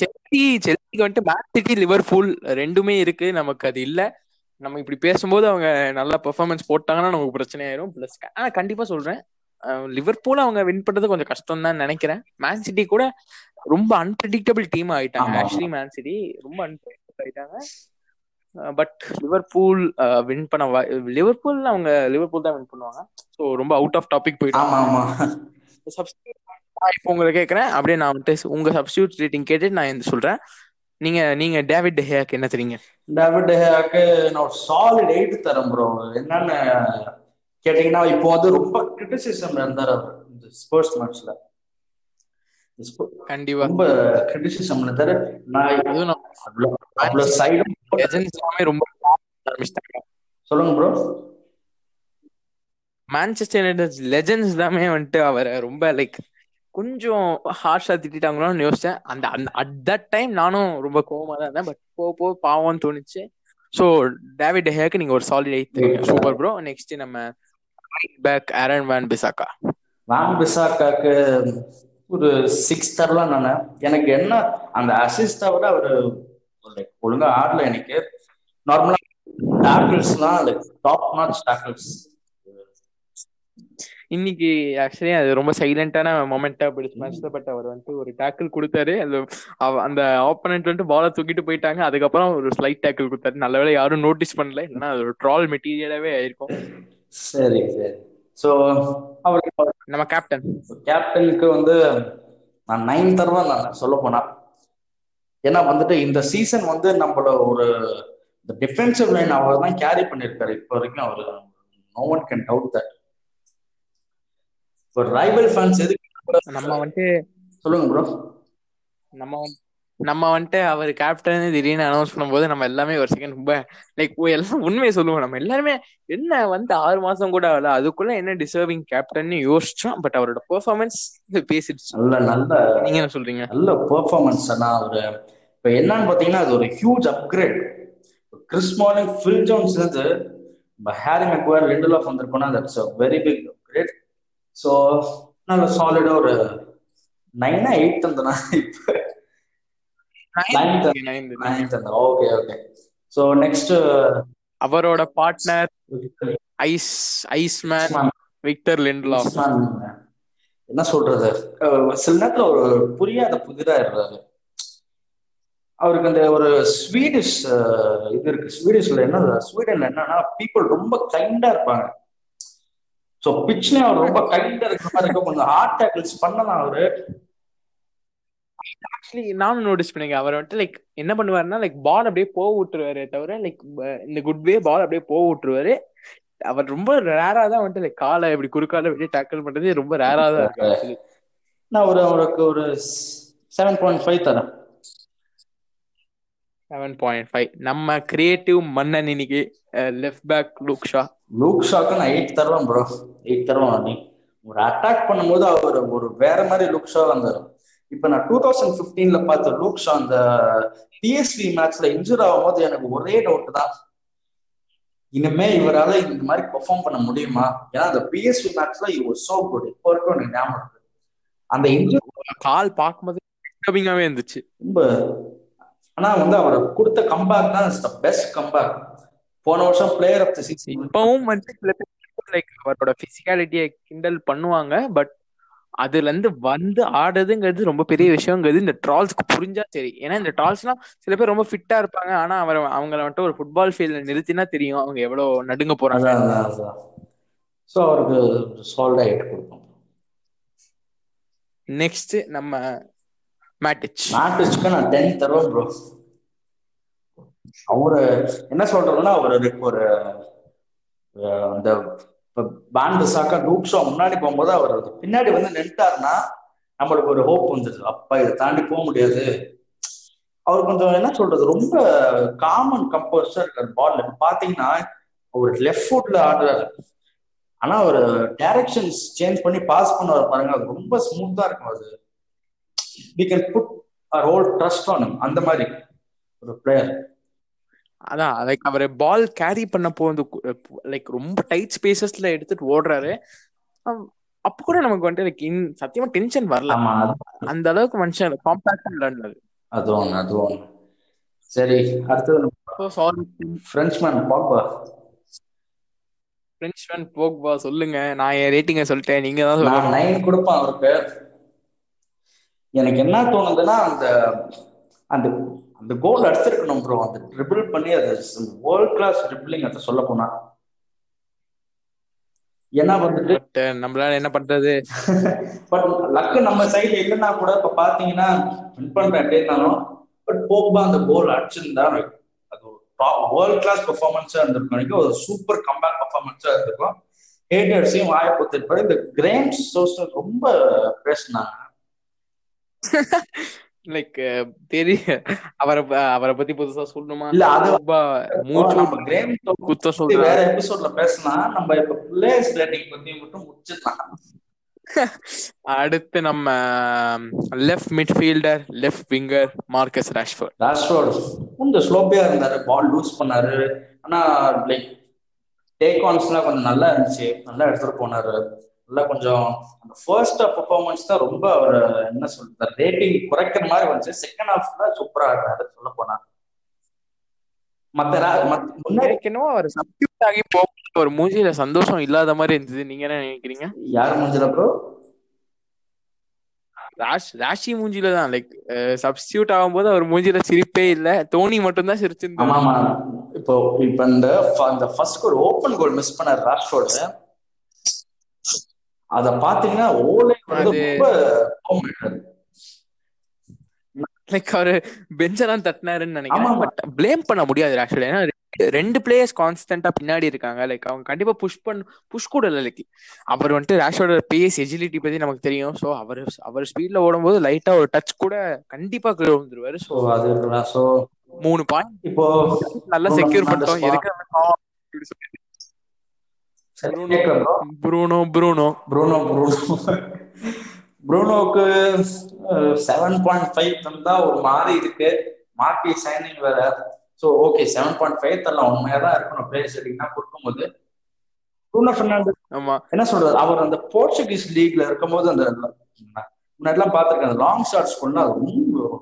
செல்சி செல்சிக்கு வந்துட்டு மேன் சிட்டி லிவர்பூல் ரெண்டுமே இருக்கு. நமக்கு அது இல்ல. நம்ம இப்படி பேசும்போது அவங்க நல்லா பெர்ஃபார்மன்ஸ் போட்டாங்கன்னா நமக்கு பிரச்சனை ஆயிரும் பிளஸ் ஆனா கண்டிப்பா சொல்றேன். லிவர்பூல் அவங்க வின் பண்றது கொஞ்சம் கஷ்டம் தான் நினைக்கிறேன். மேன் சிட்டி கூட ரொம்ப அன்பிரடிக்டபிள் டீம் ஆயிட்டாங்க. ஆக்சுவலி மேன் சிட்டி ரொம்ப அன்பிரடிக்டபிள் ஆயிட்டாங்க. பட் லிவர்பூல் வின் பண்ண லிவர்பூல் அவங்க லிவர்பூல் தான் வின் பண்ணுவாங்க. ஸோ ரொம்ப அவுட் ஆஃப் டாபிக் போயிட்டாங்க இப்போ உங்களை கேட்கறேன். அப்படியே நான் வந்துட்டு உங்க சப்ஸ்டியூட் ரேட்டிங் கேட்டு நான் சொல்றேன். நீங்க நீங்க டேவிட் டெஹியாக்கு என்ன தெரியுங்க? டேவிட் டெஹியாக்கு நான் சாலிட் எயிட் தரேன் ப்ரோ என்னன்னு கேட்டீங்கன்னா இப்போ வந்து ரொம்ப கிரிட்டிசிசம் இருந்தார் அவர் இந்த ஸ்போர்ட்ஸ் மேட்ச்ல கண்டிப்பா. ரொம்ப கிரிட்டிசிசம் இருந்தாரு. நான் சைடும் ரொம்ப சொல்லுங்க ப்ரோ மான்செஸ்டர் யுனைடெட் லெஜெண்ட்ஸ் எல்லாமே வந்துட்டு அவரை ரொம்ப லைக் கொஞ்சம் ஹார்ஷா திட்டாங்களோன்னு யோசிச்சேன். அந்த அட் தட் டைம் நானும் ரொம்ப கோவமா தான் இருந்தேன். பட் போ போ பாவம்னு தோணுச்சு. ஸோ டேவிட் ஹேக்கு நீங்க ஒரு solid eight super bro next நம்ம back Aaron Wan Bissaka Wan பிசாக்காக்கு ஒரு சிக்ஸ் தரலாம் நானு. எனக்கு என்ன அந்த அசிஸ்டா விட அவரு லைக் ஒழுங்கா ஆடல எனக்கு. நார்மலா டேக்கிள்ஸ்லாம் லைக் டாப் நாச் டேக்கிள்ஸ் இன்னைக்கு ஆக்சுவலி அது ரொம்ப சைலண்டான மொமெண்டா போயிடுச்சு. மேட்ச்ல பட் அவர் வந்துட்டு ஒரு டேக்கிள் கொடுத்தாரு. அது அந்த ஆப்பனண்ட் வந்துட்டு பால தூக்கிட்டு போயிட்டாங்க. அதுக்கப்புறம் ஒரு ஸ்லைட் டேக்கிள் கொடுத்தாரு. நல்ல வேலை யாரும் நோட்டீஸ் பண்ணல. இல்லைன்னா அது ஒரு ட்ரால் மெட்டீரியலாவே ஆயிருக்கும். சரி சரி. ஸோ அவருக்கு நம்ம கேப்டன் கேப்டனுக்கு வந்து நான் நைன் தருவேன் நான் சொல்ல போனா ஏன்னா வந்துட்டு இந்த சீசன் வந்து நம்மள ஒரு டிஃபென்சிவ் லைன் அவர் தான் கேரி பண்ணியிருக்காரு இப்போ வரைக்கும் அவர் no one can doubt that இப்போ ரைவல் ஃபேன்ஸ் எதுக்கு நம்ம வந்துட்டு சொல்லுங்க ப்ரோ நம்ம நம்ம வந்துட்டு அவர் கேப்டன் திடீர்னு அனௌன்ஸ் பண்ணும்போது நம்ம எல்லாமே ஒரு செகண்ட் ரொம்ப லைக் எல்லாம் உண்மையை சொல்லுவோம். நம்ம எல்லாருமே என்ன வந்து ஆறு மாசம் கூட ஆகல அதுக்குள்ள என்ன டிசர்விங் கேப்டன் யோசிச்சோம் பட் அவரோட பெர்ஃபார்மன்ஸ் பேசிடுச்சு. நல்ல நல்ல நீங்க என்ன சொல்றீங்க? நல்ல பெர்ஃபார்மன்ஸ் ஆனா அவரு இப்ப என்னன்னு பாத்தீங்கன்னா அது ஒரு ஹியூஜ் அப்கிரேட் கிறிஸ் மார்னிங் ஃபில் ஜோன்ஸ் இருந்து ஹாரி மெக்வார் லிண்டில் ஆஃப் வந்திருக்கோம்னா தட்ஸ் வெரி பிக் ஸோ நல்ல சாலிடா ஒரு நைனா எயிட் தந்தனா இப்போ? ஓகே ஓகே ஸோ நெக்ஸ்ட் அவரோட partner ice iceman Victor லிண்ட்லா என்ன சொல்றது? சில நேரத்துல ஒரு புரியாத புதிரா இருறாரு அவருக்கு அந்த ஒரு ஸ்வீடிஷ் இது இருக்கு. ஸ்வீடிஷ்ல என்ன ஸ்வீடன்ல என்னன்னா பீப்புள் ரொம்ப கைண்டா இருப்பாங்க. ஸோ பிச்னே அவர் ரொம்ப கைண்டா இருக்கிற மாதிரி இருக்கும். கொஞ்சம் ஹார்ட் டேக்கிள்ஸ் பண்ணலாம் அவரு ஆக்சுவலி நானும் நோட்டீஸ் பண்ணீங்க அவர் வந்துட்டு லைக் என்ன பண்ணுவாருன்னா லைக் பால் அப்படியே போக விட்டுருவாரு தவிர லைக் இந்த குட் வே பால் அப்படியே போக விட்டுருவாரு அவர் ரொம்ப ரேரா தான் வந்துட்டு லைக் காலை இப்படி குறுக்கால வெளியே டேக்கிள் பண்றது ரொம்ப ரேரா தான் இருக்கு நான் ஒரு அவருக்கு ஒரு செவன் பாயிண்ட் ஃபைவ் தரேன். செவன் பாயிண்ட் ஃபைவ் நம்ம கிரியேட்டிவ் மன்னன் இன்னைக்கு left back Luke Shaw. Luke shock நான் எயிட் தருவேன் ப்ரோ எயிட் தருவேன் நீ ஒரு அட்டாக் பண்ணும்போது அவர் ஒரு வேற மாதிரி லுக் ஷா வந்தார். இப்ப நான் டூ தௌசண்ட் பிப்டீன்ல பார்த்த லூக் ஷா அந்த பிஎஸ்வி மேட்ச்ல இன்ஜூர் ஆகும் போது எனக்கு ஒரே டவுட் தான். இனிமே இவரால இந்த மாதிரி பெர்ஃபார்ம் பண்ண முடியுமா? ஏன்னா அந்த பிஎஸ்வி மேட்ச்ல இவர் சோ குட் இப்போ வரைக்கும் எனக்கு ஞாபகம் இருக்கு. அந்த இன்ஜுரி கால் பார்க்கும்போது இருந்துச்சு. ரொம்ப ஆனா வந்து அவர் கொடுத்த கம்பேக் தான் பெஸ்ட் கம்பேக் போன வருஷம் பிளேயர் ஆஃப் த சீசன் இப்பவும் வந்து சில பேர் லைக் அவரோட பிசிக்காலிட்டியை கிண்டல் பண்ணுவாங்க பட் அதுல இருந்து வந்து ஆடுறதுங்கிறது ரொம்ப பெரிய விஷயங்கிறது இந்த ட்ரால்ஸ்க்கு புரிஞ்சா சரி. ஏன்னா இந்த ட்ரால்ஸ்லாம் சில பேர் ரொம்ப ஃபிட்டா இருப்பாங்க. ஆனா அவர் அவங்கள வந்துட்டு ஒரு ஃபுட்பால் ஃபீல்ட்ல நிறுத்தினா தெரியும் அவங்க எவ்வளவு நடுங்க போறாங்க. ஸோ அவருக்கு சால்டா எயிட் கொடுப்போம். நெக்ஸ்ட் நம்ம மேட்டிச் மேட்ரிச்சுக்கு நான் டென் தருவேன் ப்ரோ அவரு என்ன சொல்றதுன்னா அவர் ஒரு அந்த பேண்ட் சாக்கா டூப் ஷோ முன்னாடி போகும்போது அவர் பின்னாடி வந்து நின்ட்டாருன்னா நம்மளுக்கு ஒரு ஹோப் வந்துருது. அப்பா இதை தாண்டி போக முடியாது. அவர் கொஞ்சம் என்ன சொல்றது ரொம்ப காமன் கம்போஸ்டா இருக்காரு பால்ல பாத்தீங்கன்னா அவர் லெஃப்ட் ஃபுட்ல ஆடுறாரு. ஆனா அவர் டைரக்ஷன்ஸ் சேஞ்ச் பண்ணி பாஸ் பண்ணுவார் பாருங்க. அது ரொம்ப ஸ்மூத்தா இருக்கும் அது. We can put our whole trust on அந்த மாதிரி ஒரு பிளேயர் அதான் லைக் அவர் பால் கேரி பண்ண போது லைக் ரொம்ப டைட் ஸ்பேசஸ்ல எடுத்துட்டு ஓடுறாரு. அப்ப கூட நமக்கு வந்துட்டு லைக் இன் சத்தியமா டென்ஷன் வரல. அந்த அளவுக்கு மனுஷன் காம்பாக்டா விளையாடுனாரு. அது ஒண்ணு அது ஒண்ணு. சரி அடுத்தது so sorry Frenchman Pogba Frenchman Pogba சொல்லுங்க. நான் என் ரேட்டிங்க சொல்லிட்டேன். நீங்க தான் சொல்லணும் நைன் கொடுப்பேன் அவருக்கு. எனக்கு என்ன தோணுதுன்னா அந்த அந்த அந்த கோல் அடிச்சிருக்கணும் ப்ரோ அந்த ட்ரிபிள் பண்ணி அது வேர்ல்ட் கிளாஸ் ட்ரிபிளிங் அதை சொல்ல போனா. ஏன்னா வந்துட்டு நம்மளால என்ன பண்றது? பட் லக்கு நம்ம சைடு இல்லைன்னா கூட இப்ப பாத்தீங்கன்னா வின் பண்றேன் அப்படின்னாலும் பட் போக்பா அந்த கோல் அடிச்சிருந்தா அது வேர்ல்ட் கிளாஸ் பெர்ஃபார்மன்ஸா இருந்திருக்கும். எனக்கு ஒரு சூப்பர் கம்பேக் பெர்ஃபார்மன்ஸா இருந்திருக்கும். ஹேட்டர்ஸையும் வாய பொத்திருப்பாரு. இந்த கிரேம்ஸ் சோஸ்டர் ரொம்ப பேசினாங்க. லைக் தெரிய அவரை அவரை பத்தி புதுசா சொல்லணுமா? இல்ல, அது- மூச்சு சொல்றாரு. வேற எபிசோட்ல பேசலாம் நம்ம இப்ப பிளேயர்ஸ் ரேட்டிங் பத்தி மட்டும் முடிச்சிடலாம். அடுத்து நம்ம left midfielder left winger Marcus Rashford Rashford கொஞ்சம் ஸ்லோப்பியா இருந்தாரு பால் லூஸ் பண்ணாரு. ஆனா லைக் டேக் ஆன்ஸ்லாம் கொஞ்சம் நல்லா இருந்துச்சு. நல்லா எடுத்துட்டு போனாரு. நல்லா கொஞ்சம் அந்த ஃபர்ஸ்ட் பெர்ஃபார்மன்ஸ் தான் ரொம்ப அவர் என்ன சொல்றது ரேட்டிங் குறைக்கிற மாதிரி வந்துச்சு. செகண்ட் ஹாஃப் தான் சூப்பரா ஆடுறாரு சொல்ல போனா. அவர் சப்ஸ்டியூட் ஆகி போக ஒரு மூஞ்சியில சந்தோஷம் இல்லாத மாதிரி இருந்தது. நீங்க என்ன நினைக்கிறீங்க? யார் முடிஞ்சல ப்ரோ ராஷ் ராஷி மூஞ்சில தான். லைக் சப்ஸ்டியூட் ஆகும்போது அவர் மூஞ்சில சிரிப்பே இல்ல. தோனி மட்டும் தான் ஆமா சிரிச்சிருந்தாரு ஆமா. இப்போ இப்ப இந்த அந்த ஃபர்ஸ்ட் ஒரு ஓப்பன் கோல் மிஸ் பண்ணார் ராஷ்வோர்டு அத பாத்தீங்கன்னா ஓலை வந்து அது- ரொம்ப கோவமாயிட்டாரு. லைக் அவரு பெஞ்செல்லாம் தட்டினாருன்னு நினைக்கிறேன். பட் ப்ளேம் பண்ண முடியாது ஆக்சுவலி ஏன்னா ரெண்டு- பிளேயர்ஸ் கான்ஸ்டன்டா பின்னாடி இருக்காங்க. லைக் அவங்க கண்டிப்பா புஷ் பண்ண புஷ் கூட இல்லை லைக் அவர் வந்துட்டு ராஷோட பேஸ் எஜிலிட்டி பத்தி நமக்கு தெரியும். ஸோ அவர் அவர் ஸ்பீட்ல ஓடும்போது லைட்டா ஒரு டச் கூட கண்டிப்பா கீழே விழுந்துருவாரு. ஸோ அது மூணு பாயிண்ட் இப்போ நல்லா செக்யூர் பண்ணிட்டோம். எதுக்கு. ப்ரூனோ ப்ரூனோ ப்ரூனோ ப்ரூனோ ப்ரூனோக்கு செவன் பாயிண்ட் ஃபைவ் தந்தா ஒரு மாதிரி இருக்கு. மார்க்கி சைனிங் வேற. So okay seven point five தரலாம். உண்மையா தான் இருக்கணும். பிளேயர்ஸ் எடுத்தீங்கன்னா கொடுக்கும்போது. ப்ரூனோ ஃபெர்னாண்டஸ் ஆமா. என்ன சொல்றது அவர் அந்த போர்ச்சுகீஸ் லீக்ல இருக்கும்போது அந்த முன்னாடிலாம் பார்த்திருக்கேன். அந்த லாங் ஷாட்ஸ் கூட அது ரொம்ப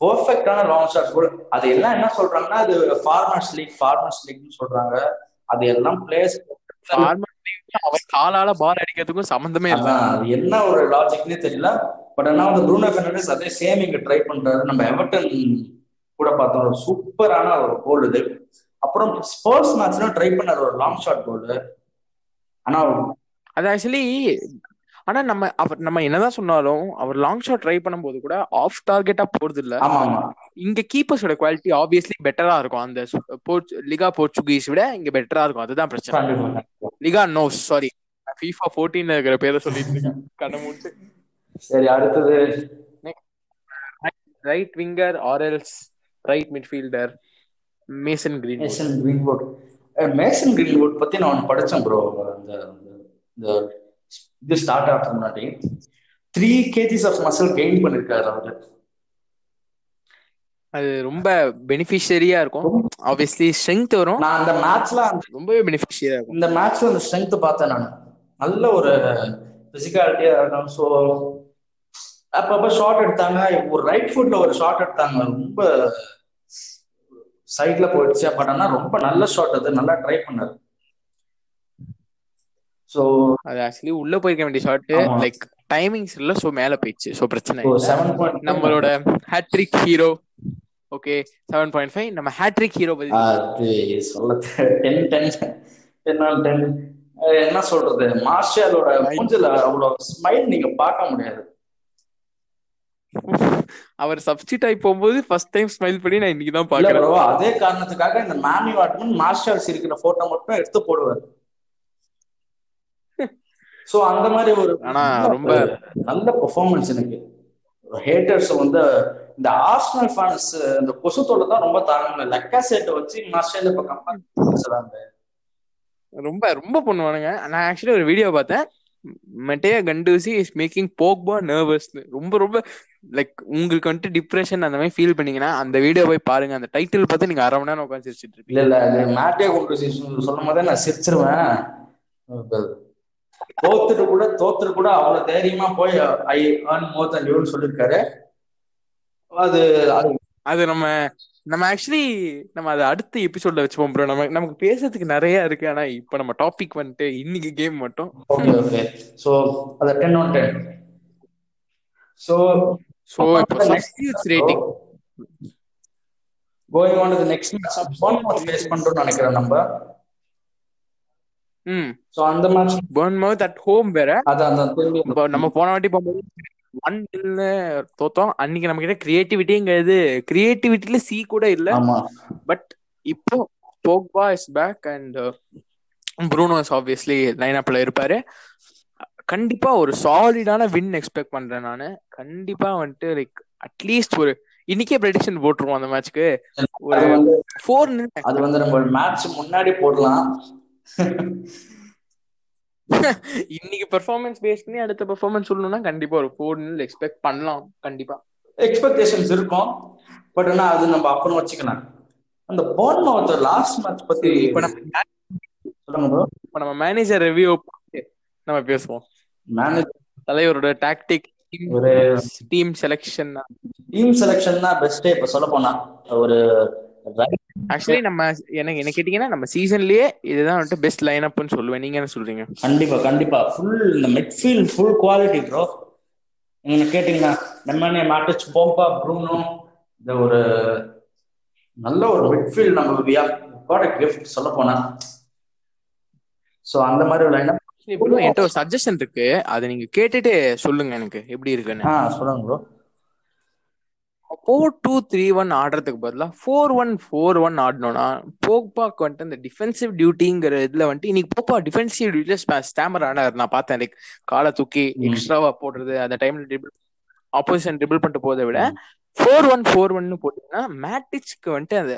பெர்ஃபெக்டான லாங் ஷாட்ஸ் கூட. அது எல்லாம் என்ன சொல்றாங்கன்னா அது ஃபார்மர்ஸ் லீக் ஃபார்மர்ஸ் லீக்னு சொல்றாங்க. அது எல்லாம் பிளேயர்ஸ் அவர் காலால பால் அடிக்கிறதுக்கும் சம்பந்தமே இல்லை. என்ன ஒரு லாஜிக்னே தெரியல. பட் ஆனா வந்து ப்ரூனோ ஃபெர்னாண்டஸ் அதே சேம் இங்க ட்ரை பண்றாரு. நம்ம எவர்டன் கூட பார்த்தோம். ஒரு சூப்பரான ஒரு கோல் இது. அப்புறம் ஸ்போர்ட்ஸ் மேட்ச்ல ட்ரை பண்ணாரு. ஒரு லாங் ஷாட் கோல் ஆனா அது ஆக்சுவலி ஆனா நம்ம அவர் நம்ம என்னதான் சொன்னாலும் அவர் லாங் ஷாட் ட்ரை பண்ணும்போது கூட ஆஃப் டார்கெட்டா போறது இல்ல இங்க கீப்பர்ஸோட குவாலிட்டி ஆப்வியஸ்லி பெட்டரா இருக்கும். அந்த லிகா போர்ச்சுகீஸ் விட இங்க பெட்டரா இருக்கும். அதுதான் பிரச்சனை. லிகா நோ சாரி FIFA 14 இருக்கிற பேரை சொல்லிட்டு இருக்கேன். கண்ணை மூட்டு சரி அடுத்தது. Right winger or else right midfielder Mason Green Mason Greenwood Mason Greenwood பத்தி நான் படிச்சேன் ப்ரோ இந்த இது ஸ்டார்ட் ஆகிறதுக்கு முன்னாடி three KGs of muscle gain பண்ணிருக்காரு அவரு. அது ரொம்ப பெனிஃபிஷியரியா இருக்கும். ஆப்வியஸ்லி ஸ்ட்ரென்த் வரும். நான் அந்த மேட்ச்ல ரொம்பவே பெனிஃபிஷியரியா இருக்கும். இந்த மேட்ச்ல அந்த ஸ்ட்ரென்த் பார்த்தேன் நான். நல்ல ஒரு பிசிக்காலிட்டியா இருக்கும் ஸோ அப்பப்ப ஷார்ட் எடுத்தாங்க. ஒரு ரைட் ஃபுட்ல ஒரு ஷார்ட் எடுத்தாங்க. ரொம்ப சைட்ல போயிடுச்சு. பட் ஆனா ரொம்ப நல்ல ஷாட் அது. நல்லா ட்ரை பண்ணாரு. சோ அது ஆக்சுவலி உள்ள போயிருக்க வேண்டிய ஷாட். லைக் டைமிங்ஸ் இல்ல சோ மேல போயிடுச்சு. சோ பிரச்சனை நம்மளோட hat trick hero okay seven point five நம்ம ஹேட்ரிக் ஹீரோ பத்தி அது சொல்ல ten ten ten on ten என்ன சொல்றது? மார்ஷலோட மூஞ்சில அவ்வளவு ஸ்மைல் நீங்க பார்க்க முடியாது. அவர் சப்ஸ்டிட் ஆகி போகும்போது ஃபர்ஸ்ட் டைம் ஸ்மைல் பண்ணி நான் இன்னைக்கு தான் பாக்குறேன் அதே காரணத்துக்காக இந்த மேன்யூ ஆட்மன் மார்ஷல் சிரிக்கிற போட்டோ மட்டும் எடுத்து போடுவார். சோ அந்த மாதிரி ஒரு ஆனா ரொம்ப நல்ல பெர்ஃபார்மன்ஸ் எனக்கு. ஹேட்டர்ஸ் வந்து இந்த ஆர்சனல் ஃபேன்ஸ் இந்த கொசுத்தோட தான் ரொம்ப தாங்க லக்கா சேட்டை வச்சு மார்ஷல் இப்ப கம்பேர் பேசுறாங்க ரொம்ப ரொம்ப பண்ணுவானுங்க. நான் ஆக்சுவலி ஒரு வீடியோ பார்த்தேன். மெட்டையா கண்டூசி இஸ் மேக்கிங் போக்பா நர்வஸ் ரொம்ப ரொம்ப லைக் உங்களுக்கு வந்துட்டு டிப்ரெஷன் அந்த மாதிரி ஃபீல் பண்ணீங்கன்னா அந்த வீடியோ போய் பாருங்க. அந்த டைட்டில் பார்த்து நீங்க அரை மணி நேரம் உட்காந்து சிரிச்சிட்டு இருப்பீங்க. இல்ல இல்ல அது மேட்டே கொண்டு சொல்லும் போதே நான் சிரிச்சிருவேன். தோத்துட்டு கூட தோத்துட்டு கூட அவ்வளவு தைரியமா போய் ஐ ஏர்ன் மோர் தன் யூன்னு சொல்லியிருக்காரு அது அது நம்ம நம்ம ஆக்சுவலி நம்ம அதை அடுத்த எபிசோட்ல வச்சுப்போம் ப்ரோ நம்ம நமக்கு பேசுறதுக்கு நிறைய இருக்கு. ஆனா இப்ப நம்ம டாபிக் வந்துட்டு இன்னைக்கு கேம் மட்டும். ஓகே ஓகே சோ அது ten on ten so so இப்போ substitutes rating going on to next match face பண்றோம்னு நினைக்கிறேன் நம்ம. சோ அந்த மேட்ச் பர்ன்மவுத் அட் ஹோம் வேற. அது அந்த இப்போ நம்ம போன வாட்டி போகும்போது ஒன் தோத்தோம். அன்னைக்கு நம்ம கிட்ட கிரியேட்டிவிட்டியும் கிடையாது கிரியேட்டிவிட்டில சி கூட இல்ல. பட் இப்போ Pogba is back and Bruno is obviously line அப்ல இருப்பாரு. கண்டிப்பா ஒரு சாலிடான வின் எக்ஸ்பெக்ட் பண்றேன் நானு. கண்டிப்பா வந்துட்டு லைக் அட்லீஸ்ட் ஒரு இன்னைக்கே ப்ரெடிக்ஷன் போட்டுருவோம் அந்த மேட்ச்க்கு ஒரு ஃபோர் அது வந்து நம்ம மேட்ச் முன்னாடி போடலாம். இன்னைக்கு பெர்ஃபார்மன்ஸ் பேஸ் பண்ணி அடுத்த பெர்ஃபார்மன்ஸ் சொல்லணும்னா கண்டிப்பா ஒரு ஃபோர் நில் எக்ஸ்பெக்ட் பண்ணலாம் கண்டிப்பா. எக்ஸ்பெக்டேஷன்ஸ் இருக்கும். பட் ஆனா அது நம்ம அப்புறம் வச்சுக்கலாம் அந்த போர்ன் லாஸ்ட் மேட்ச் பத்தி இப்ப நம்ம சொல்லுங்க இப்ப நம்ம மேனேஜர் ரிவ்யூ நம்ம பேசுவோம். மேனேஜ் தலைவரோட டாக்டிக் ஒரு டீம் செலெக்ஷன் டீம் செலெக்ஷன் தான் பெஸ்டே இப்ப சொல்ல போனா. ஒரு right ஆக்சுவலி நம்ம எனக்கு என்ன கேட்டீங்கன்னா நம்ம சீசன்லயே இதுதான் வந்துட்டு பெஸ்ட் லைன் அப்னு சொல்லுவேன். நீங்க என்ன சொல்றீங்க? கண்டிப்பா கண்டிப்பா. ஃபுல் இந்த மிட்ஃபீல்ட் ஃபுல் குவாலிட்டி ப்ரோ நீங்க கேட்டீங்கன்னா நம்ம மேட்டச் போம்பா ப்ரூனோ இந்த ஒரு நல்ல ஒரு மிட்ஃபீல்ட் நம்ம காட் அ கிஃப்ட் சொல்ல போனா சோ அந்த மாதிரி ஒரு லைன் என்கிட்ட ஒரு சஜஷன் இருக்கு. அதை நீங்க கேட்டுட்டு சொல்லுங்க எனக்கு. எப்படி இருக்குன்னு. சொல்லுங்க bro four two three one ஆடுறதுக்கு பதிலா ஃபோர் ஒன் ஃபோர் ஒன் ஆடணும்னா போக்பாக்கு வந்துட்டு அந்த டிஃபென்சிவ் டியூட்டிங்கிற இதுல வந்துட்டு இன்னைக்கு போக்பா டிஃபென்சிவ் டியூட்டில ஸ்டாமர் ஆனார். நான் பார்த்தேன் லைக் காலை தூக்கி ம். எக்ஸ்ட்ராவா போடுறது அந்த டைம்ல ட்ரிபிள் ஆப்போசிஷன் ட்ரிபிள் பண்ணிட்டு போறதை விட ஃபோர் ஒன் ஃபோர் ஒன்னு போட்டீங்கன்னா மேட்டிச்க்கு வந்துட்டு அந்த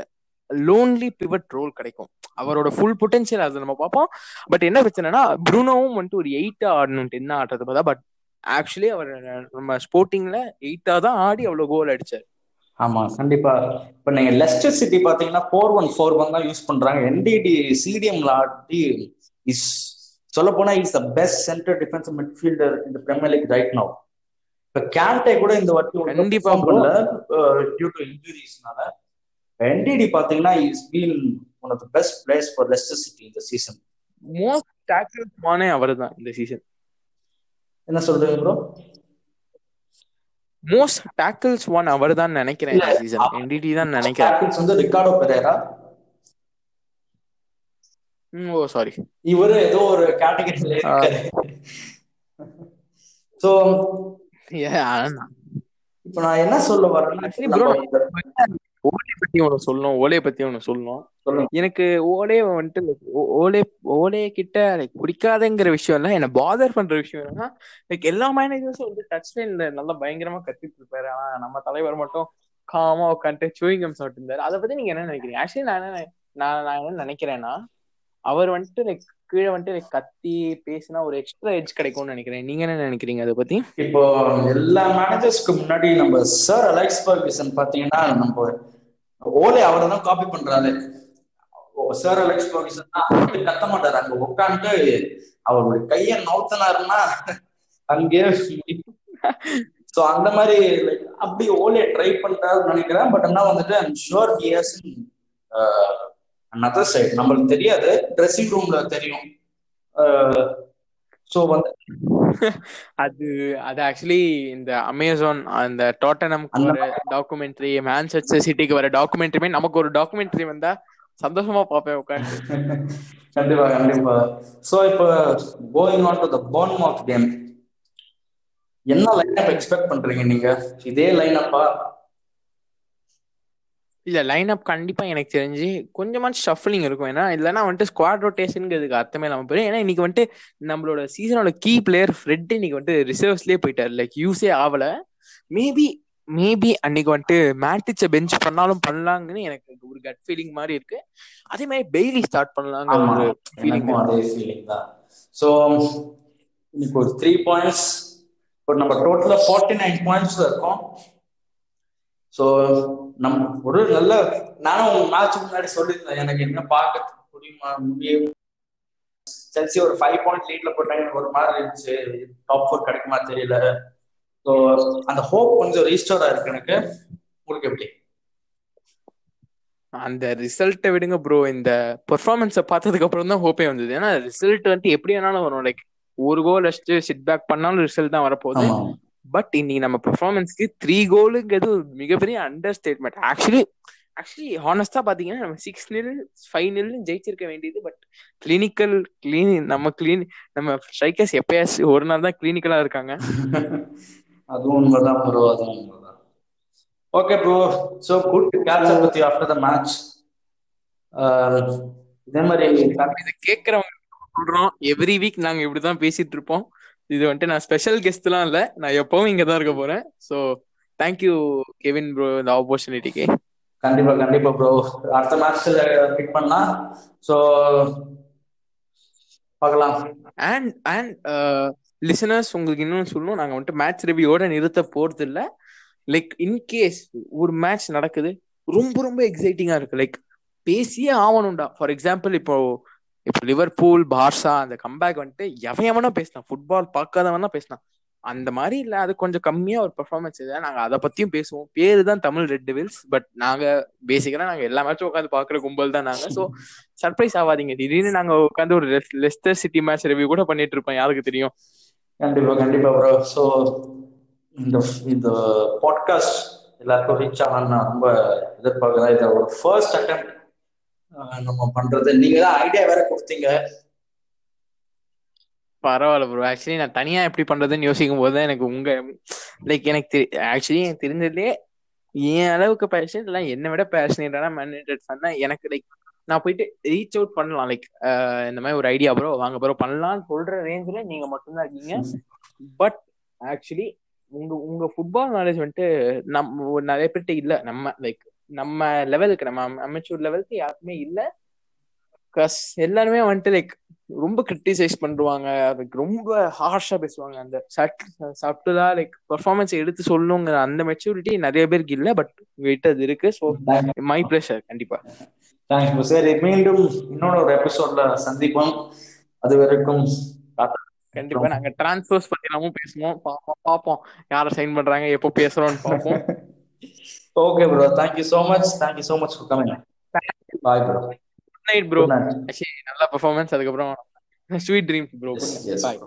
லோன்லி பிவட் ரோல் கிடைக்கும். அவரோட ஃபுல் பொட்டன்ஷியல் அதை நம்ம பார்ப்போம். பட் என்ன பிரச்சனைனா ப்ரூனோவும் வந்துட்டு ஒரு எயிட்டா ஆடணும் என்ன ஆடுறது பார்த்தா பட் ஆக்சுவலி அவர் நம்ம ஸ்போர்ட்டிங்ல எயிட்டா தான் ஆடி அவ்வளவு கோல் அடிச்சார். ஆமா கண்டிப்பா. இப்ப நீங்க லெஸ்டர் சிட்டி பாத்தீங்கன்னா ஃபோர் ஒன் ஃபோர் ஒன் தான் யூஸ் பண்றாங்க. என்டிடி சிடிஎம்ல ஆடி இஸ் சொல்ல போனா is the best centre defensive midfielder இந்த பிரீமியர் லீக் ரைட் நவ் இப்ப கேண்டே கூட இந்த வாட்டி கண்டிப்பா. பண்ணல டியூ டு இன்ஜுரிஸ்னால என்டிடி பாத்தீங்கன்னா is been one of the best players for Leicester City இந்த சீசன் மோஸ்ட் டேக்கிள்ஸ் மானே அவர் தான் இந்த சீசன் என்ன சொல்றீங்க ப்ரோ மோஸ்ட் டேக்கிள்ஸ் ஒன் அவர் தான் நினைக்கிறேன் இந்த சீசன் என்டிடி தான் நினைக்கிறேன். கேப்டன்ஸ் வந்து ரிகார்டோ பெரேரா ஓ சாரி இவரு ஏதோ ஒரு கேட்டகரியில சோ இப்ப நான் என்ன சொல்ல வரேன்னா ஓலே பத்தி ஒண்ணு சொல்லணும் ஓலே பத்தி ஒண்ணு சொல்லணும். எனக்கு ஓலே வந்துட்டு ஓலே ஓலே கிட்ட லைக் பிடிக்காதுங்கிற விஷயம் இல்ல என்ன பாதர் பண்ற விஷயம் என்னன்னா லைக் எல்லா மேனேஜர்ஸும் வந்து டச் லைன்ல நல்லா பயங்கரமா கத்திட்டு இருப்பாரு. ஆனா நம்ம தலைவர் மட்டும் காமா உட்காந்துட்டு சூயிங்கம் சாப்பிட்டு இருந்தாரு. அதை பத்தி நீங்க என்ன நினைக்கிறீங்க? ஆக்சுவலி நான் என்ன நான் நான் என்ன நினைக்கிறேன்னா அவர் வந்துட்டு லைக் கீழே வந்துட்டு லைக் கத்தி பேசினா ஒரு எக்ஸ்ட்ரா எட்ஜ் கிடைக்கும்னு நினைக்கிறேன். நீங்க என்ன நினைக்கிறீங்க அதை பத்தி? இப்போ எல்லா மேனேஜர்ஸ்க்கு முன்னாடி நம்ம சார் அலெக்ஸ் பர்கிசன் பாத்தீங்கன்னா நம்ம ஓலே அவரை தான் காப்பி பண்றாரு. சார் அலெக்ஸ் பர்கிசன் தான் கத்த மாட்டாரு. அங்க உட்காந்து அவருடைய கைய நவுத்தினாருன்னா அங்கே சோ அந்த மாதிரி லைக் அப்படி ஓலே ட்ரை பண்றாருன்னு நினைக்கிறேன். பட் என்ன வந்துட்டு I'm sure he has another side நம்மளுக்கு தெரியாது. ட்ரெஸ்ஸிங் ரூம்ல தெரியும். Uh, ஸோ வந்து அது அது ஆக்சுவலி இந்த அமேசான் அந்த டாட்டனம்க்கு வர டாக்குமெண்ட்ரி மேன்செஸ்டர் சிட்டிக்கு வர டாக்குமெண்ட்ரிமே நமக்கு ஒரு டாக்குமெண்ட்ரி வந்தா சந்தோஷமா பார்ப்பேன் உட்காந்து கண்டிப்பா கண்டிப்பா. ஸோ இப்போ கோயிங் ஆன் டு த போன் மார்க் கேம் என்ன லைனப் எக்ஸ்பெக்ட் பண்றீங்க நீங்க? இதே லைனப்பா இல்ல லைன் அப் கண்டிப்பா எனக்கு தெரிஞ்சு கொஞ்சமாச்சு ஷஃப்லிங் இருக்கும். ஏன்னா இல்லைன்னா வந்துட்டு ஸ்குவாட் ரொட்டேஷனுங்கிறதுக்கு அர்த்தமே இல்லாம போயிடும். ஏன்னா இன்னைக்கு வந்துட்டு நம்மளோட சீசனோட கீ பிளேயர் ஃப்ரெட் இன்னைக்கு வந்துட்டு ரிசர்வ்ஸ்லயே போயிட்டாரு. லைக் யூஸே ஆகல மேபி மேபி அன்னைக்கு வந்துட்டு மேட்டிச்ச பெஞ்ச் பண்ணாலும் பண்ணலாங்கன்னு எனக்கு ஒரு கட் ஃபீலிங் மாதிரி இருக்கு. அதே மாதிரி பெய்லி ஸ்டார்ட் பண்ணலாங்கிற ஒரு ஃபீலிங் அதே ஃபீலிங் தான். ஸோ இன்னைக்கு ஒரு த்ரீ பாயிண்ட்ஸ் இப்போ நம்ம டோட்டலா ஃபார்ட்டி நைன் பாயிண்ட்ஸ் இருக்கோம். ஸோ நம் ஒரு நல்ல நானும் மேட்ச் முன்னாடி சொல்லியிருந்தேன் எனக்கு என்ன பார்க்க முடியுமா முடியும். செல்சி ஒரு ஃபைவ் பாயிண்ட் லீட்ல போட்டாங்க ஒரு மாதிரி இருந்துச்சு. டாப் ஃபோர் கிடைக்குமா தெரியல. ஸோ அந்த ஹோப் கொஞ்சம் ரீஸ்டோரா இருக்கு எனக்கு. உங்களுக்கு எப்படி? அந்த ரிசல்ட்டை விடுங்க ப்ரோ இந்த பெர்ஃபார்மன்ஸை பார்த்ததுக்கு அப்புறம் தான் ஹோப்பே வந்தது. ஏன்னா ரிசல்ட் வந்துட்டு எப்படி வேணாலும் வரும். லைக் ஒரு கோல் அடிச்சுட்டு சிட் பேக் பண்ணாலும் ரிசல்ட் தான் வரப்போகுது. பட் இன்னைக்கு நம்ம பெர்ஃபார்மன்ஸ்க்கு த்ரீ கோலுங்கிறது ஒரு மிகப்பெரிய அண்டர் ஸ்டேட்மெண்ட் ஆக்சுவலி ஆக்சுவலி ஹானஸ்டா பாத்தீங்கன்னா நம்ம சிக்ஸ் நில் ஃபைவ் நில் ஜெயிச்சிருக்க வேண்டியது. பட் கிளினிக்கல் கிளீனி நம்ம கிளீன் நம்ம ஸ்ட்ரைக்கர்ஸ் எப்பயாச்சும் ஒரு நாள் தான் கிளினிக்கலா இருக்காங்க. அதுவும் உண்மைதான் ப்ரோ அதுவும் உண்மைதான். Okay bro so good catch up with after the match இதே மாதிரி இதை கேட்கறவங்க சொல்றோம். எவ்ரி வீக் நாங்க இப்படிதான் பேசிட்டு இருப்போம். இது வந்துட்டு நான் ஸ்பெஷல் கெஸ்ட்லாம் இல்ல. நான் எப்பவும் இங்க தான் இருக்க போறேன். ஸோ தேங்க்யூ கெவின் ப்ரோ இந்த ஆப்பர்ச்சுனிட்டிக்கு கண்டிப்பா கண்டிப்பா ப்ரோ அடுத்த மேட்ச்ல பிக் பண்ணா ஸோ பார்க்கலாம். அண்ட் அண்ட் லிசனர்ஸ் உங்களுக்கு இன்னும் சொல்லணும். நாங்க வந்துட்டு மேட்ச் ரிவ்யூவோட நிறுத்த போறது இல்ல லைக் இன்கேஸ் ஒரு மேட்ச் நடக்குது ரொம்ப ரொம்ப எக்ஸைட்டிங்கா இருக்கு. லைக் பேசியே ஆகணும்டா ஃபார் எக்ஸாம்பிள் இப்போ இப்போ லிவர்பூல் பார்சா அந்த கம்பேக் வந்துட்டு எவன் எவனோ பேசினான். ஃபுட்பால் பார்க்காதவனா பேசினான். அந்த மாதிரி இல்ல அது கொஞ்சம் கம்மியா ஒரு பெர்ஃபார்மன்ஸ் இல்லை நாங்க அதை பத்தியும் பேசுவோம். பேரு தான் தமிழ் ரெட் டெவில்ஸ் பட் நாங்க பேசிக்கலாம் நாங்க எல்லா மேட்சும் உட்காந்து பாக்குற கும்பல் தான் நாங்க. ஸோ சர்ப்ரைஸ் ஆகாதீங்க. திடீர்னு நாங்க உட்காந்து ஒரு லெஸ்டர் சிட்டி மேட்ச் ரிவ்யூ கூட பண்ணிட்டு இருப்போம். யாருக்கு தெரியும்? கண்டிப்பா கண்டிப்பா ப்ரோ ஸோ இந்த இந்த பாட்காஸ்ட் எல்லாருக்கும் ரீச் ஆகணும்னு நான் ரொம்ப எதிர்பார்க்கிறேன். இதை ஒரு ஃபர்ஸ்ட் அட்டம் நம்ம பண்றது. நீங்க தான் ஐடியா வேற கொடுத்தீங்க. பரவாயில்ல ப்ரோ ஆக்சுவலி நான் தனியா எப்படி பண்றதுன்னு யோசிக்கும் போது தான் எனக்கு உங்க லைக் எனக்கு ஆக்சுவலி எனக்கு தெரிஞ்சதுலேயே என் அளவுக்கு பேஷன் இல்லை என்னை விட பேஷனேட்டான மேனேஜர் பண்ணா எனக்கு லைக் நான் போயிட்டு ரீச் அவுட் பண்ணலாம். லைக் இந்த மாதிரி ஒரு ஐடியா ப்ரோ வாங்க ப்ரோ பண்ணலாம்னு சொல்ற ரேஞ்சில் நீங்க மட்டும்தான் இருக்கீங்க. பட் ஆக்சுவலி உங்க உங்க ஃபுட்பால் நாலேஜ் வந்துட்டு நம்ம நிறைய பேர்கிட்ட இல்ல. நம்ம லைக் நம்ம லெவலுக்கு நம்ம அமெச்சூர் லெவலுக்கு யாருக்குமே இல்ல. கஸ் எல்லாருமே வந்துட்டு லைக் ரொம்ப கிரிட்டிசைஸ் பண்ணுவாங்க லைக் ரொம்ப ஹார்ஷா பேசுவாங்க. அந்த சப்டுலா லைக் பெர்ஃபார்மன்ஸ் எடுத்து சொல்லுங்கிற அந்த மெச்சூரிட்டி நிறைய பேருக்கு இல்ல பட் உங்ககிட்ட அது இருக்கு. ஸோ மை ப்ளஷர் கண்டிப்பா. தேங்க்ஸ் சரி மீண்டும் இன்னொரு ஒரு எபிசோட்ல சந்திப்போம். அது வரைக்கும் கண்டிப்பா நாங்க டிரான்ஸ்பர்ஸ் பத்தி எல்லாமும் பேசுவோம். பாப்போம் பாப்போம். யார சைன் பண்றாங்க எப்போ பேசுறோம்னு பாப்போம். Okay bro thank you so much. Thank you so much for coming. Bye bro good night bro நல்ல பெர்ஃபார்மன்ஸ் அதுக்கப்புறம் ஸ்வீட் ட்ரீம்ஸ் ப்ரோ பாய்.